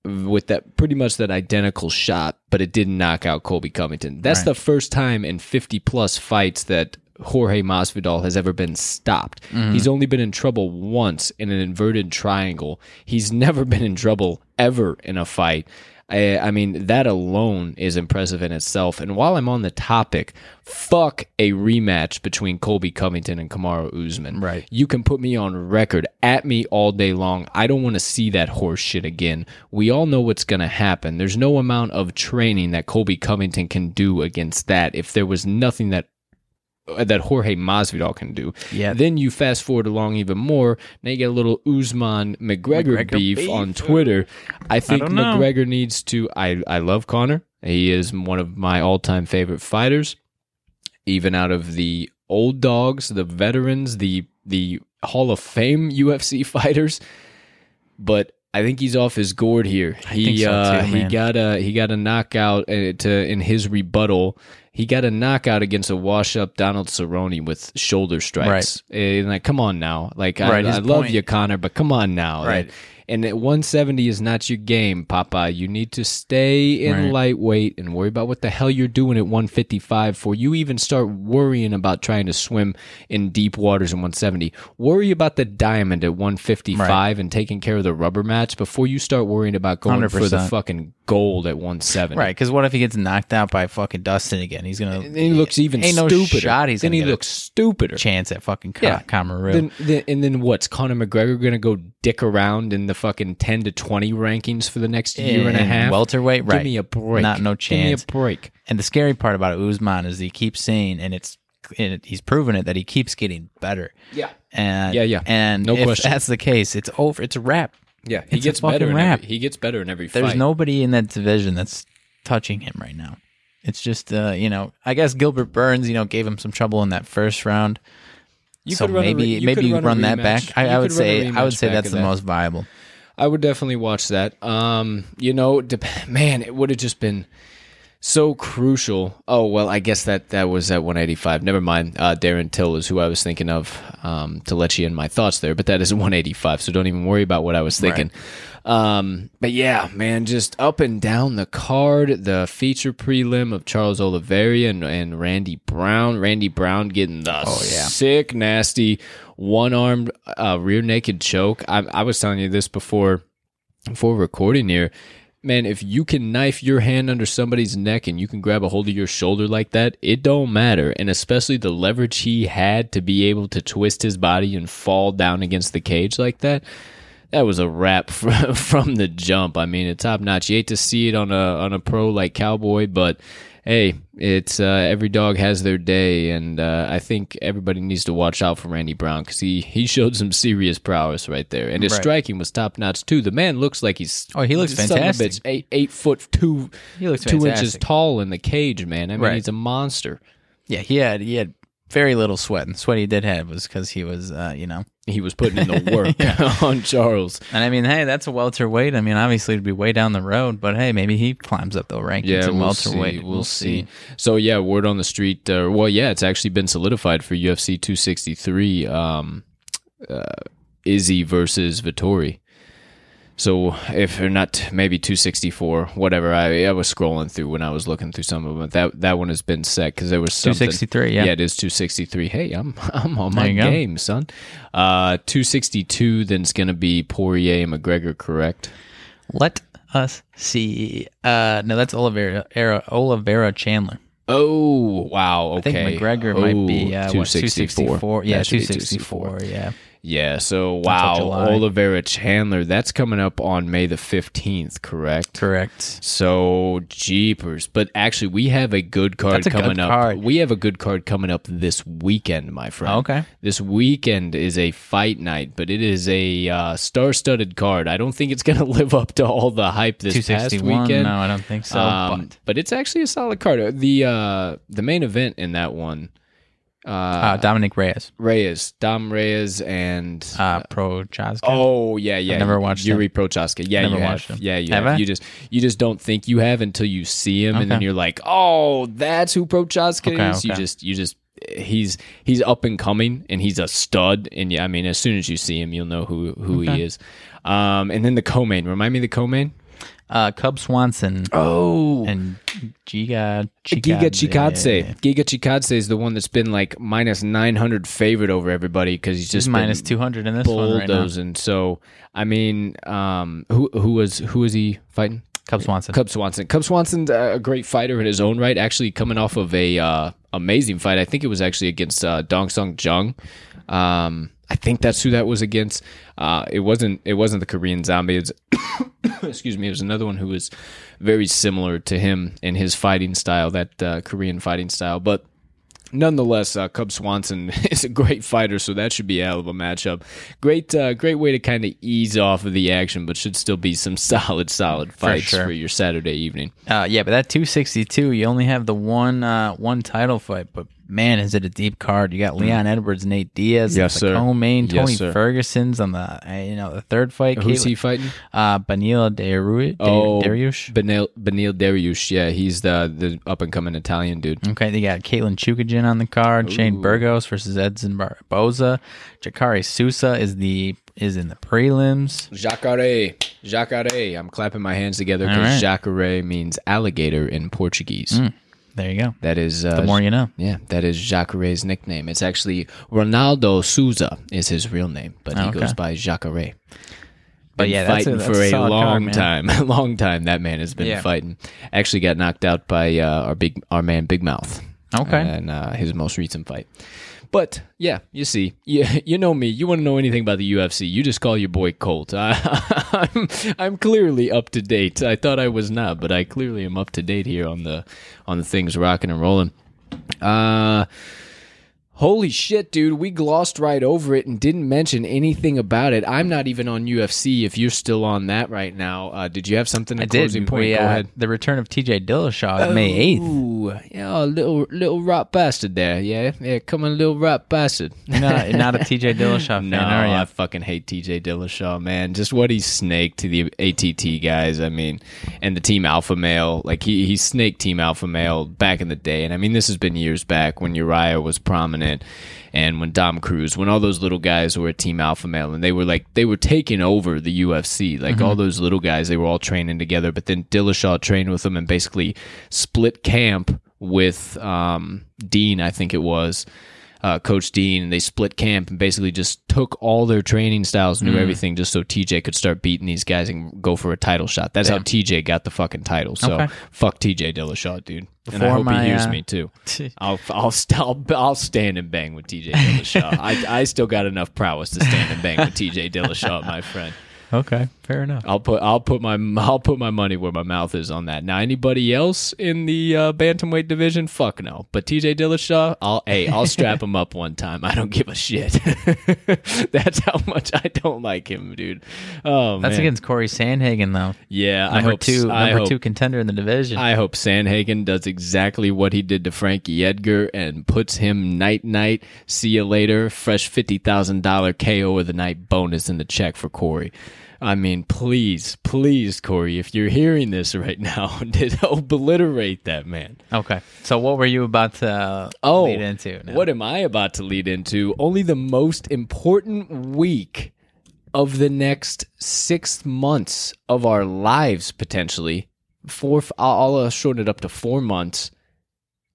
with that pretty much that identical shot, but it didn't knock out Colby Covington. That's Right. the first time in 50 plus fights that Jorge Masvidal has ever been stopped. Mm-hmm. He's only been in trouble once in an inverted triangle. He's never been in trouble ever in a fight. I, I mean, that alone is impressive in itself. And while I'm on the topic, fuck a rematch between Colby Covington and Kamaru Usman. Right. You can put me on record at me all day long. I don't want to see that horse shit again. We all know what's going to happen. There's no amount of training that Colby Covington can do against that. If there was nothing that that Jorge Masvidal can do. Yeah. Then you fast forward along even more. Now you get a little Usman McGregor, McGregor beef, beef. on Twitter. I think don't. McGregor needs to. I I love Conor. He is one of my all time favorite fighters. Even out of the old dogs, the veterans, the the Hall of Fame UFC fighters, but I think he's off his gourd here. he so uh, too, he got a he got a knockout uh, to in his rebuttal. He got a knockout against a wash up Donald Cerrone with shoulder strikes. Right. And like, come on now, like Right, I, I love you, Conor, but come on now, Right. Like, and at 170 is not your game, Papa. You need to stay in Right. lightweight and worry about what the hell you're doing at 155 before you even start worrying about trying to swim in deep waters in 170. Worry about the diamond at 155 and taking care of the rubber match before you start worrying about going for the fucking gold at 170. Right, because what if he gets knocked out by fucking Dustin again? He's gonna. And he looks even ain't no shot he's then gonna he looks stupider. chance at fucking Con- Yeah. Then, then, and then what's Conor McGregor going to go dick around in the fucking 10 to 20 rankings for the next year and a half? welterweight, right? Give me a break. Not no chance. Give me a break. And the scary part about Usman is he keeps saying, and it's and he's proven it that he keeps getting better. Yeah. And Yeah, yeah. And No if question. that's the case, it's over. It's a wrap. Yeah, he It's a gets better. In wrap. every, he gets better in every There's fight. nobody in that division that's touching him right now. It's just, uh, you know, I guess Gilbert Burns, you know, gave him some trouble in that first round. You so could run a maybe re- you maybe could you run run that back. I, I would could run a say I would say that's the that. most viable. I would definitely watch that. Um, you know, dep- man, it would have just been so crucial. Oh well, I guess that that was at 185. Never mind. Uh, Darren Till is who I was thinking of um, to let you in my thoughts there, but that is 185. So don't even worry about what I was thinking. Um, but yeah, man, just up and down the card, the feature prelim of Charles Oliveira and, and Randy Brown. Randy Brown getting the sick, nasty one armed uh, rear naked choke. I, I was telling you this before before recording here. Man, if you can knife your hand under somebody's neck and you can grab a hold of your shoulder like that, it don't matter. And especially the leverage he had to be able to twist his body and fall down against the cage like that. That was a wrap from, from the jump. I mean, it's top notch. You hate to see it on a on a pro like Cowboy, but hey, it's uh, every dog has their day, and uh, I think everybody needs to watch out for Randy Brown because he he showed some serious prowess right there, and his Right. striking was top notch too. The man looks like he's Oh, he looks son of a fantastic. bitch, eight eight foot two He looks two inches tall in the cage, man. I mean, Right. he's a monster. Yeah, he had he had very little sweat, and sweat he did have was because he was, uh, you know. He was putting in the work on Charles. And I mean, hey, that's a welterweight. I mean, obviously it'd be way down the road, but hey, maybe he climbs up the rankings Yeah, in we'll welterweight. see. We'll, see. So yeah, word on the street. Uh, well, yeah, it's actually been solidified for UFC 263. Um, uh, Izzy versus Vettori. So if they're not maybe 264, whatever. I I was scrolling through when I was looking through some of them. That that one has been set because there was something. 263, yeah. yeah, it is 263. Hey, I'm I'm on my you go. game, son. Uh, 262. Then it's gonna be Poirier and McGregor, correct? Let us see. Uh, no, that's Oliveira, Era, Oliveira Chandler. Oh wow! I think Okay, McGregor might be Oh, uh, what, 264. Yeah, That should be 264. Yeah. Yeah, so wow. Oliveira Chandler, that's coming up on May the 15th, correct? Correct. So jeepers, but actually we have a good card a good coming up. card. We have a good card coming up this weekend, my friend. Okay. This weekend is a fight night, but it is a uh, star-studded card. I don't think it's going to live up to all the hype this past weekend. No, I don't think so. Um, but but it's actually a solid card. The uh, the main event in that one, uh, uh, Dominic Reyes, Reyes, Dom Reyes, and uh, Prochazka. Oh yeah, yeah. never watched Yuri Prochazka. Yeah, Never you watched have. him. Yeah, you Have have. I? You just you just don't think you have until you see him, and then you're like, oh, that's who Prochazka Okay, is. You just you just he's he's up and coming, and he's a stud. And yeah, I mean, as soon as you see him, you'll know who who he is. Um, and then the co-main. Remind me of the co-main. Uh, Cub Swanson Oh, and Giga Giga Chikadze. Chikadze. Giga Chikadze is the one that's been like minus 900 favorite over everybody because he's just minus 200 in this one right now. So I mean, um, who who was who was he fighting? Cub Swanson. Cub Swanson. Cub Swanson's a great fighter in his own right. Actually, coming off of a uh, amazing fight. I think it was actually against uh, Dong Sung Jung. Um, I think that's who that was against. Uh, it wasn't. It wasn't the Korean Zombie. It's excuse me. It was another one who was very similar to him in his fighting style, that uh, Korean fighting style, but nonetheless, uh, Cub Swanson is a great fighter, so that should be a hell of a matchup. Great, uh, great way to kind of ease off of the action, but should still be some solid, solid fights for, sure. your Saturday evening. Uh, yeah, but that 262, you only have the one uh, one title fight, but man, is it a deep card? You got Leon Edwards, Nate Diaz, Mm. Yes, the sir. co-main, Yes, Tony sir. Ferguson's on the uh, you know the third fight. Who's Caitlin- he fighting? Uh, Beneil Dariush. Oh, Dariush. Beneil, Beneil Dariush. Yeah, he's the the up and coming Italian dude. Okay, they got Katlyn Chookagian on the card. Shane Burgos versus Edson Barboza. Jacare Souza is the is in the prelims. Jacare, Jacare. I'm clapping my hands together because right. Jacare means alligator in Portuguese. There you go. That is uh, The more you know. Yeah, that is Jacare's nickname. It's actually Ronaldo Souza is his real name, but he Okay. goes by Jacare. But yeah, that's a- fighting that's for a a, long card, time. A long time that man has been Yeah. fighting. Actually got knocked out by uh, our big our man Big Mouth. Okay. And uh, his most recent fight. But yeah, you see, you, you know me. You want to know anything about the UFC? You just call your boy Colt. I, I'm I'm clearly up to date. I thought I was not, but I clearly am up to date here on the on the things rocking and rolling. Uh Holy shit, dude. We glossed right over it and didn't mention anything about it. I'm not even on UFC if you're still on that right now. Uh, did you have something a I did. point? We, Go uh, ahead. The return of TJ Dillashaw May 8th. Ooh, yeah, a little little rat bastard there. Yeah, yeah, come on, little rat bastard. You're not, a TJ Dillashaw fan, No? I fucking hate TJ Dillashaw, man. Just what he snaked to the ATT guys. I mean, and the Team Alpha Male. Like he he snaked Team Alpha Male back in the day. And I mean, this has been years back when Uriah was prominent, and when Dom Cruz, when all those little guys were at Team Alpha Male, and they were like they were taking over the UFC. Like all those little guys, they were all training together. But then Dillashaw trained with them and basically split camp with um, Dean, I think it was uh, Coach Dean, and they split camp and basically just took all their training styles, knew everything, just so TJ could start beating these guys and go for a title shot. That's how TJ got the fucking title. So Okay. fuck TJ Dillashaw, dude. and I Before hope my, he hears uh, me too. I'll I'll, st- I'll I'll stand and bang with TJ Dillashaw. I I still got enough prowess to stand and bang with TJ Dillashaw, my friend. Okay, fair enough. I'll put I'll put my I'll put my money where my mouth is on that. Now anybody else in the uh, bantamweight division, fuck no. But TJ Dillashaw, I'll hey I'll strap him up one time. I don't give a shit. That's how much I don't like him, dude. Oh That's man, against Cory Sandhagen, though. yeah. I Number hope two, I number hope, two contender in the division. I hope Sandhagen does exactly what he did to Frankie Edgar and puts him night night. See you later. Fresh fifty thousand dollar KO of the night bonus in the check for Cory. I mean, please, please, Cory, if you're hearing this right now, did obliterate that man. okay, so what were you about to uh, Oh, lead into? now? what am I about to lead into? Only the most important week of the next six months of our lives potentially. Four, I'll, I'll shorten it up to four months.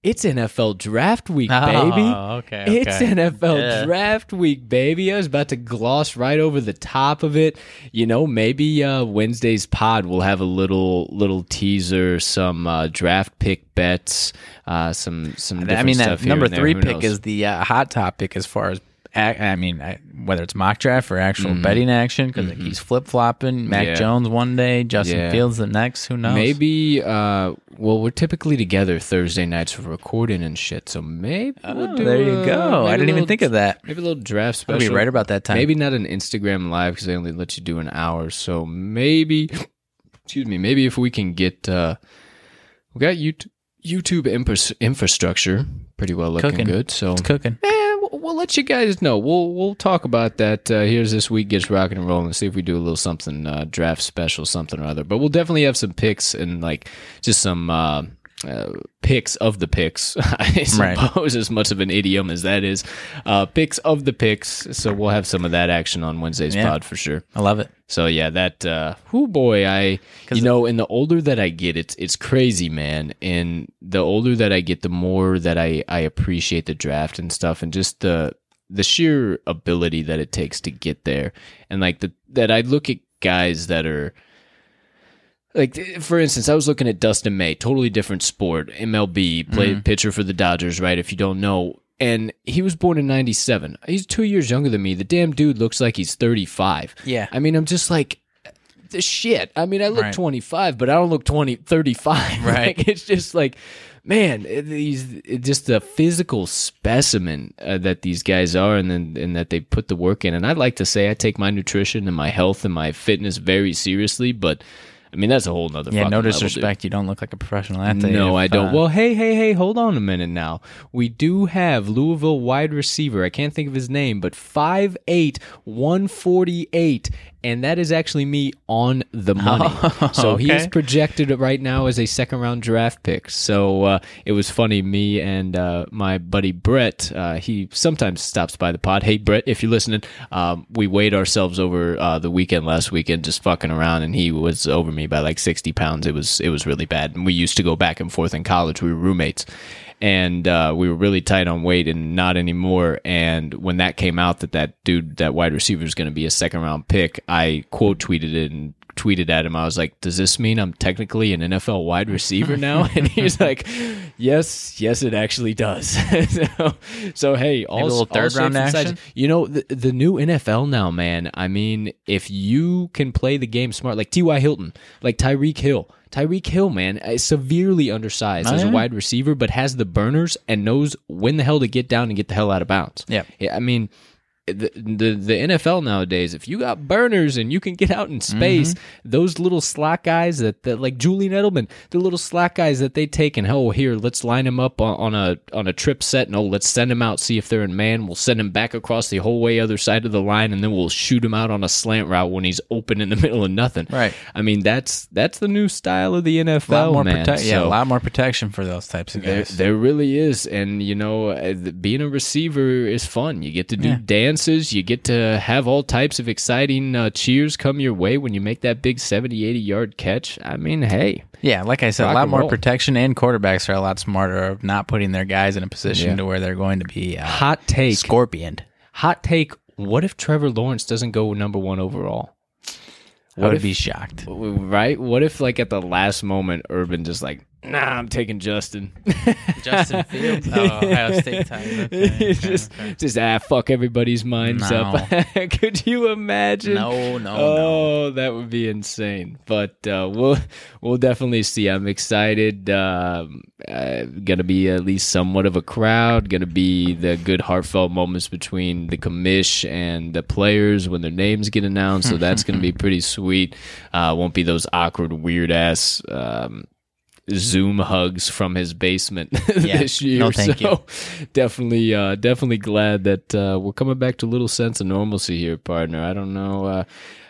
It's NFL draft week, baby. Oh, okay, okay. It's NFL Yeah. draft week, baby. I was about to gloss right over the top of it. You know, maybe uh, Wednesday's pod will have a little little teaser, some uh, draft pick bets, uh, some some. I mean, that number three pick is the uh, hot topic as far as. I mean, whether it's mock draft or actual betting action, because he's flip flopping. Mac Mm-hmm. Yeah. Jones one day, Justin Yeah. Fields the next. Who knows? Maybe, uh, well, we're typically together Thursday nights for recording and shit. So maybe we'll Oh, do there you a- go. I didn't even think of that. Maybe a little draft I'll special. be right about that time. Maybe not an Instagram live because they only let you do an hour. So maybe, excuse me, maybe if we can get, uh, we got YouTube, YouTube infra- infrastructure pretty well looking Cooking. good. So It's cooking. Eh, we'll, let you guys know. We'll we'll talk about that. Uh, here's this week gets rocking and rolling. See if we do a little something uh, draft special, something or other. But we'll definitely have some picks and like just some uh, picks of the picks. I Right. suppose as much of an idiom as that is, uh, picks of the picks. So we'll have some of that action on Wednesday's Yeah. pod for sure. I love it. So yeah, that uh whoo boy, I you know, and the older that I get, it's it's crazy, man. And the older that I get, the more that I I appreciate the draft and stuff and just the the sheer ability that it takes to get there. And like the that I look at guys that are like for instance, I was looking at Dustin May, totally different sport, MLB, played pitcher for the Dodgers, right? If you don't know, and he was born in '97. He's two years younger than me. The damn dude looks like he's 35. Yeah. I mean, I'm just like the shit. I mean, I look Right. 25, but I don't look 20, 35. Right. Like, it's just like, man, these it just the physical specimen uh, that these guys are, and then and that they put the work in. And I'd like to say I take my nutrition and my health and my fitness very seriously, but I mean that's a whole nother. Yeah, no level, disrespect. You don't look like a professional athlete. No, if, I don't. uh, well, hey, hey, hey, hold on a minute now. We do have Louisville wide receiver. I can't think of his name, but 5'8, 148, and that is actually me on the money. Oh, so he is projected right now as a second round draft pick. So uh, it was funny. Me and uh, my buddy Brett, uh, he sometimes stops by the pod. Hey, Brett, if you're listening, um, we weighed ourselves over uh, the weekend last weekend, just fucking around, and he was over me by like 60 pounds. It was it was really bad. And we used to go back and forth in college. We were roommates. And uh, we were really tight on weight, and not anymore. And when that came out that that dude, that wide receiver, is going to be a second round pick, I quote tweeted it and tweeted at him. I was like, "Does this mean I'm technically an NFL wide receiver now?" and he's like, "Yes, yes, it actually does." so, so hey, all, all third safe round action? sides- You know, the, the new NFL now, man. I mean, if you can play the game smart, like T.Y. Hilton, like Tyreek Hill. Tyreek Hill, man, is severely undersized Oh, as a oh, yeah? wide receiver, but has the burners and knows when the hell to get down and get the hell out of bounds. Yep. Yeah, I mean, the, the the NFL nowadays, if you got burners and you can get out in space, Mm-hmm. those little slack guys that, that like Julian Edelman, the little slack guys that they take and oh here, let's line them up on, on a on a trip set and oh let's send them out see if they're in man. We'll send him back across the whole way other side of the line and then we'll shoot him out on a slant route when he's open in the middle of nothing. Right. I mean that's that's the new style of the NFL, a lot more man. prote- yeah, a lot more protection for those types of there, guys. there really is, and you know, uh, being a receiver is fun. You get to do Yeah. Dances. You get to have all types of exciting uh, cheers come your way when you make that big 70, 80 yard catch. I mean, hey, Yeah, like I said, a lot more roll. protection, and quarterbacks are a lot smarter of not putting their guys in a position Yeah. to where they're going to be uh, hot take, scorpioned. hot take. What if Trevor Lawrence doesn't go number one overall? I would if- be shocked. Right? What if, like, at the last moment, Urban just like, nah, I'm taking Justin. Justin Fields? Oh, Ohio State Tigers. Okay, just, okay. just ah, fuck everybody's minds No. up. Could you imagine? No, no, no. oh, that would be insane. But uh, we'll we'll definitely see. I'm excited. Um, uh, gonna be at least somewhat of a crowd. Gonna be the good heartfelt moments between the commish and the players when their names get announced. So that's gonna be pretty sweet. Uh, won't be those awkward, weird ass. Um, Zoom hugs from his basement Yeah. this year. No, thank so definitely, uh, definitely glad that uh, we're coming back to a little sense of normalcy here, partner. I don't know. Uh,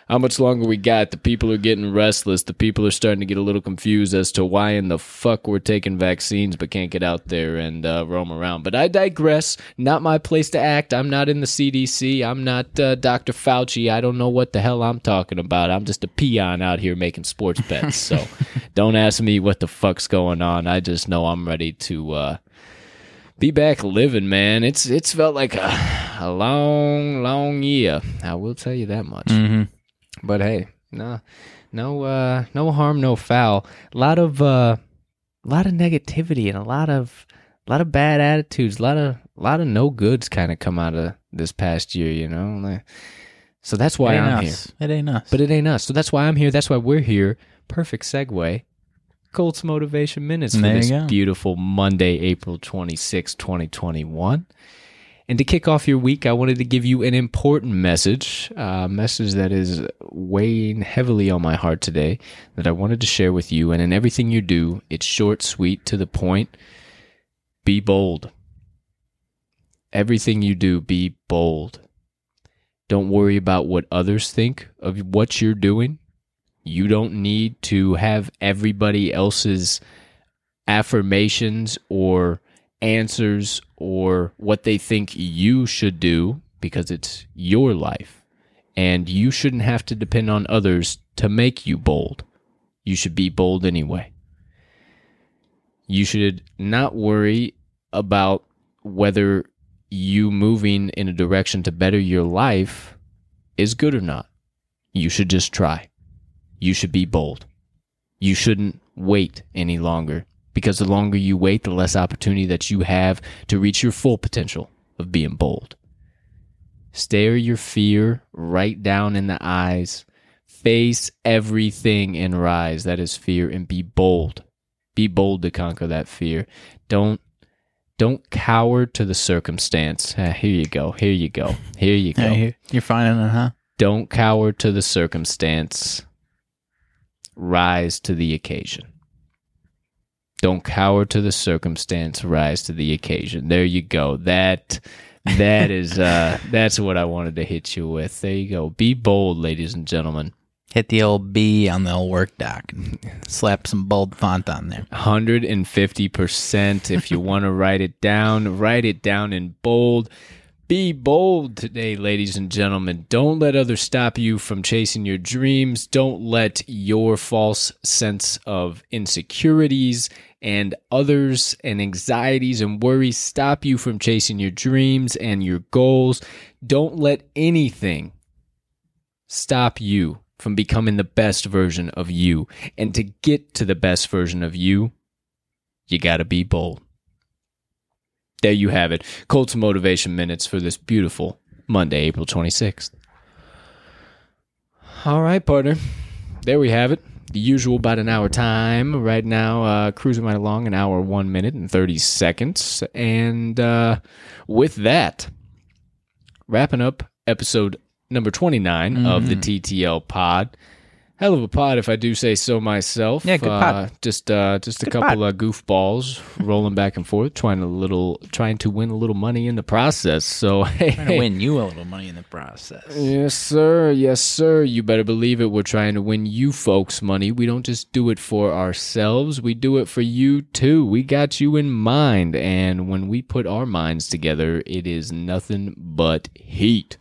how much longer we got? The people are getting restless. The people are starting to get a little confused as to why in the fuck we're taking vaccines but can't get out there and uh, roam around. But I digress. Not my place to act. I'm not in the CDC. I'm not uh, Dr. Fauci. I don't know what the hell I'm talking about. I'm just a peon out here making sports bets. So don't ask me what the fuck's going on. I just know I'm ready to. Uh, be back living, man. It's it's felt like a, a long, long year. I will tell you that much. Mm-hmm. But hey, no, no, uh, no harm, no foul. A lot of, uh, a lot of negativity and a lot of, a lot of bad attitudes. A lot of, a lot of no goods kind of come out of this past year. You know, like, so that's why I'm us. here. It ain't us. But it ain't us. So that's why I'm here. That's why we're here. Perfect segue. Colts Motivation Minutes for There this beautiful Monday, April 26, 2021. And to kick off your week, I wanted to give you an important message, a message that is weighing heavily on my heart today that I wanted to share with you. And in everything you do, it's short, sweet, to the point. Be bold. Everything you do, be bold. Don't worry about what others think of what you're doing. You don't need to have everybody else's affirmations or answers or what they think you should do because it's your life. And you shouldn't have to depend on others to make you bold. You should be bold anyway. You should not worry about whether you moving in a direction to better your life is good or not. You should just try. You should be bold. You shouldn't wait any longer because the longer you wait, the less opportunity that you have to reach your full potential of being bold. Stare your fear right down in the eyes. Face everything and rise. That is fear and be bold. Be bold to conquer that fear. Don't don't cower to the circumstance. Ah, here you go. Here you go. Here you go. Yeah, you- you're finding it, huh? Don't cower to the circumstance. Rise to the occasion. Don't cower to the circumstance. Rise to the occasion. There you go. That that is uh that's what I wanted to hit you with. There you go. Be bold, ladies and gentlemen. Hit the old B on the old work doc. Slap some bold font on there. 150%. If you want to write it down, write it down in bold. Be bold today, ladies and gentlemen. Don't let others stop you from chasing your dreams. Don't let your false sense of insecurities and others and anxieties and worries stop you from chasing your dreams and your goals. Don't let anything stop you from becoming the best version of you. And to get to the best version of you, you got to be bold. There you have it. Colts Motivation Minutes for this beautiful Monday, April 26th. All right, partner. There we have it. The usual about an hour time. Right now, uh, cruising right along, an hour, one minute, and 30 seconds. And uh, with that, wrapping up episode number 29 of the TTL pod. Hell of a pod, if I do say so myself. Yeah, good uh. Just, uh, just a couple of goofballs rolling back and forth, trying a little, trying to win a little money in the process. So, hey, Trying to win you a little money in the process. Yes, sir. Yes, sir. You better believe it. We're trying to win you folks money. We don't just do it for ourselves, we do it for you too. We got you in mind. And when we put our minds together, it is nothing but heat.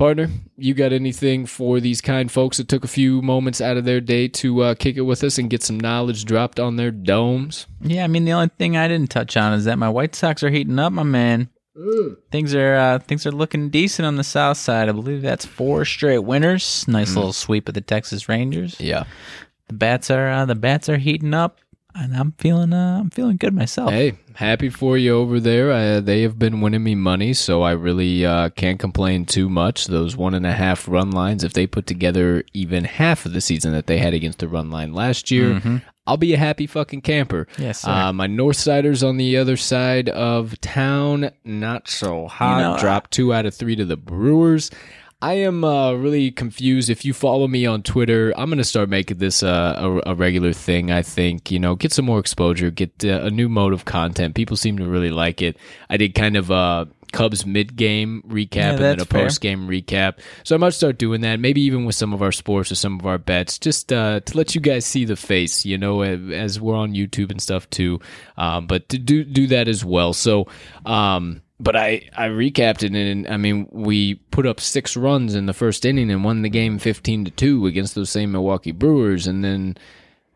Partner, you got anything for these kind folks that took a few moments out of their day to uh, kick it with us and get some knowledge dropped on their domes? Yeah, I mean the only thing I didn't touch on is that my White Sox are heating up, my man. Things are uh, things are looking decent on the south side. I believe that's four straight winners. Nice little sweep of the Texas Rangers. Yeah. The bats are uh, the bats are heating up, and I'm feeling uh, I'm feeling good myself. Hey, happy for you over there. Uh, they have been winning me money, so I really uh, can't complain too much. Those one and a half run lines, if they put together even half of the season that they had against the run line last year, I'll be a happy fucking camper. Yes. Uh, my North Siders on the other side of town, not so hot. know, Dropped two out of three to the Brewers. I am uh, really confused. If you follow me on Twitter, I'm gonna start making this uh, a, a regular thing. I think you know, get some more exposure, get uh, a new mode of content. People seem to really like it. I did kind of uh, Cubs mid game recap Yeah, and then a post game recap. So I might start doing that. Maybe even with some of our sports or some of our bets, just uh, to let you guys see the face. You know, as we're on YouTube and stuff too. Um, but to do do that as well. So. Um, but I, I recapped it and I mean we put up six runs in the first inning and won the game fifteen to two against those same Milwaukee Brewers and then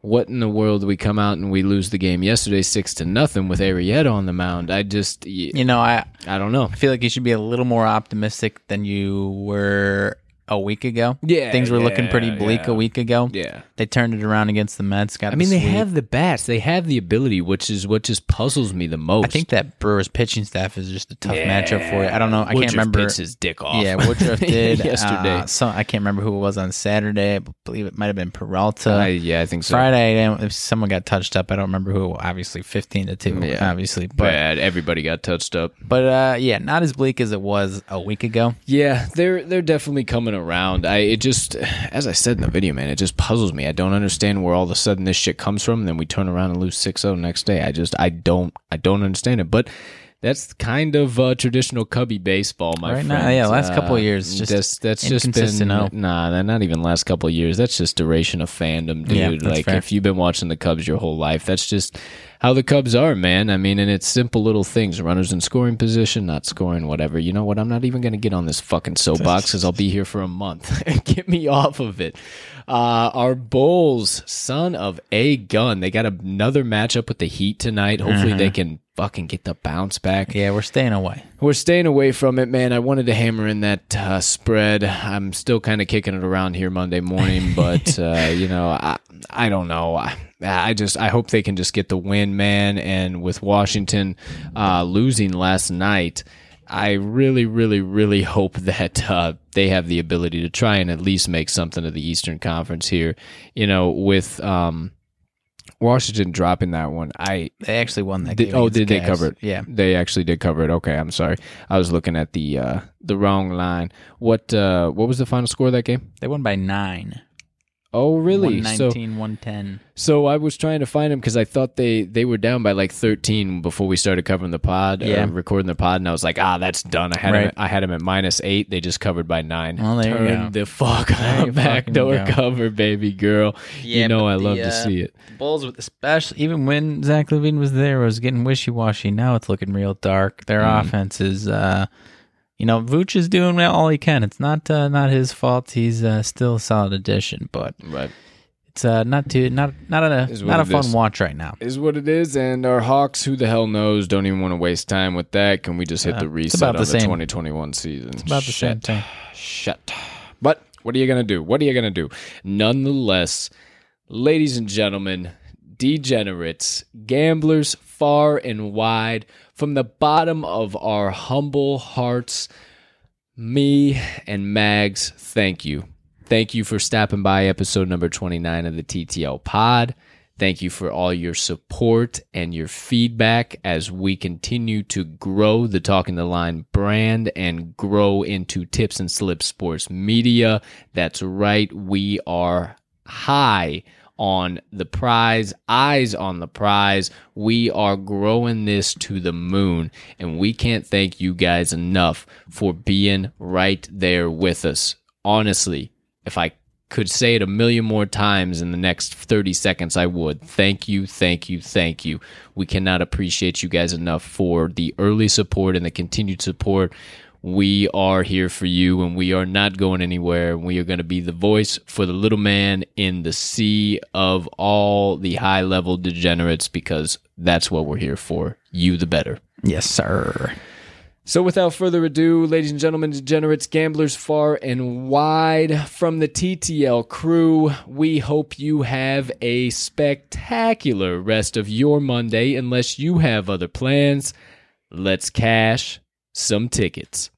what in the world do we come out and we lose the game yesterday six to nothing with Arrieta on the mound? I just You know, I I don't know. I feel like you should be a little more optimistic than you were a week ago. Yeah, things were looking pretty bleak yeah. a week ago. Yeah. they turned it around against the Mets. Got I mean, the they sweep. have the bats, they have the ability, which is what just puzzles me the most. I think that Brewers pitching staff is just a tough matchup for you. I don't know. I Woodruff can't remember. his dick off. Yeah, Woodruff did yesterday. Uh, so I can't remember who it was on Saturday. I believe it might have been Peralta. I- yeah, I think so. Friday, if someone got touched up, I don't remember who. Obviously, fifteen to two. Yeah. Obviously, but Bad. Everybody got touched up. but uh, yeah, not as bleak as it was a week ago. Yeah, they're they're definitely coming around. I it just as I said in the video, man, it just puzzles me. I don't understand where all of a sudden this shit comes from. And then we turn around and lose 6-0 next day. I just I don't I don't understand it. But that's kind of uh, traditional Cubby baseball, my Right friend. now, yeah, last couple of years, just that's that's just been oh. nah, not even last couple of years. That's just duration of fandom, dude. Yeah, like fair. if you've been watching the Cubs your whole life, that's just how the Cubs are, man. I mean, and it's simple little things: runners in scoring position, not scoring, whatever. You know what? I'm not even gonna get on this fucking soapbox because I'll be here for a month. get me off of it. Uh, our Bulls, son of a gun, they got another matchup with the Heat tonight. Hopefully, they can fucking get the bounce back. Mm-hmm. Yeah, we're staying away. We're staying away from it, man. I wanted to hammer in that uh, spread. I'm still kind of kicking it around here Monday morning, but uh, you know, I I don't know. I, I just I hope they can just get the win, man. And with Washington uh, losing last night, I really, really, really hope that uh, they have the ability to try and at least make something of the Eastern Conference here. You know, with um, Washington dropping that one, I They actually won that did, game. oh, did they Cavs. cover it? Yeah. they actually did cover it. Okay, I'm sorry. I was looking at the uh, the wrong line. What uh, what was the final score of that game? They won by nine. Oh, really? So 119, 110. so I was trying to find them because I thought they they were down by like 13 before we started covering the pod, Yeah. uh, recording the pod, and I was like, ah, that's done. I had Right. him, I had him at minus eight. They just covered by nine. Well, there you Turn go. the fuck There on you backdoor go. cover, baby girl. Yeah, you know I the, love to uh, see it. Bulls, with especially even when Zach LaVine was there, was getting wishy washy. Now it's looking real dark. Their Mm. offense is, uh, you know, Vooch is doing all he can. It's not uh, not his fault. He's uh, still a solid addition, but Right. it's uh, not too not not a not a fun is. watch right now. is what it is. And our Hawks, who the hell knows, don't even want to waste time with that. Can we just hit the reset about on the the, 2021 season? It's about the same thing. Shut. But what are you going to do? What are you going to do? Nonetheless, ladies and gentlemen, degenerates, gamblers far and wide, from the bottom of our humble hearts, me and Mags, thank you. Thank you for stopping by episode number 29 of the TTL pod. Thank you for all your support and your feedback as we continue to grow the Talking the Line brand and grow into Tips and Slips Sports Media. That's right. We are high on the prize, eyes on the prize. We are growing this to the moon, and we can't thank you guys enough for being right there with us. Honestly, if I could say it a million more times in the next 30 seconds, I would. Thank you, thank you, thank you. We cannot appreciate you guys enough for the early support and the continued support. We are here for you and we are not going anywhere. We are going to be the voice for the little man in the sea of all the high level degenerates because that's what we're here for. You the better. Yes, sir. So, without further ado, ladies and gentlemen, degenerates, gamblers far and wide, from the TTL crew, we hope you have a spectacular rest of your Monday. Unless you have other plans, let's cash some tickets.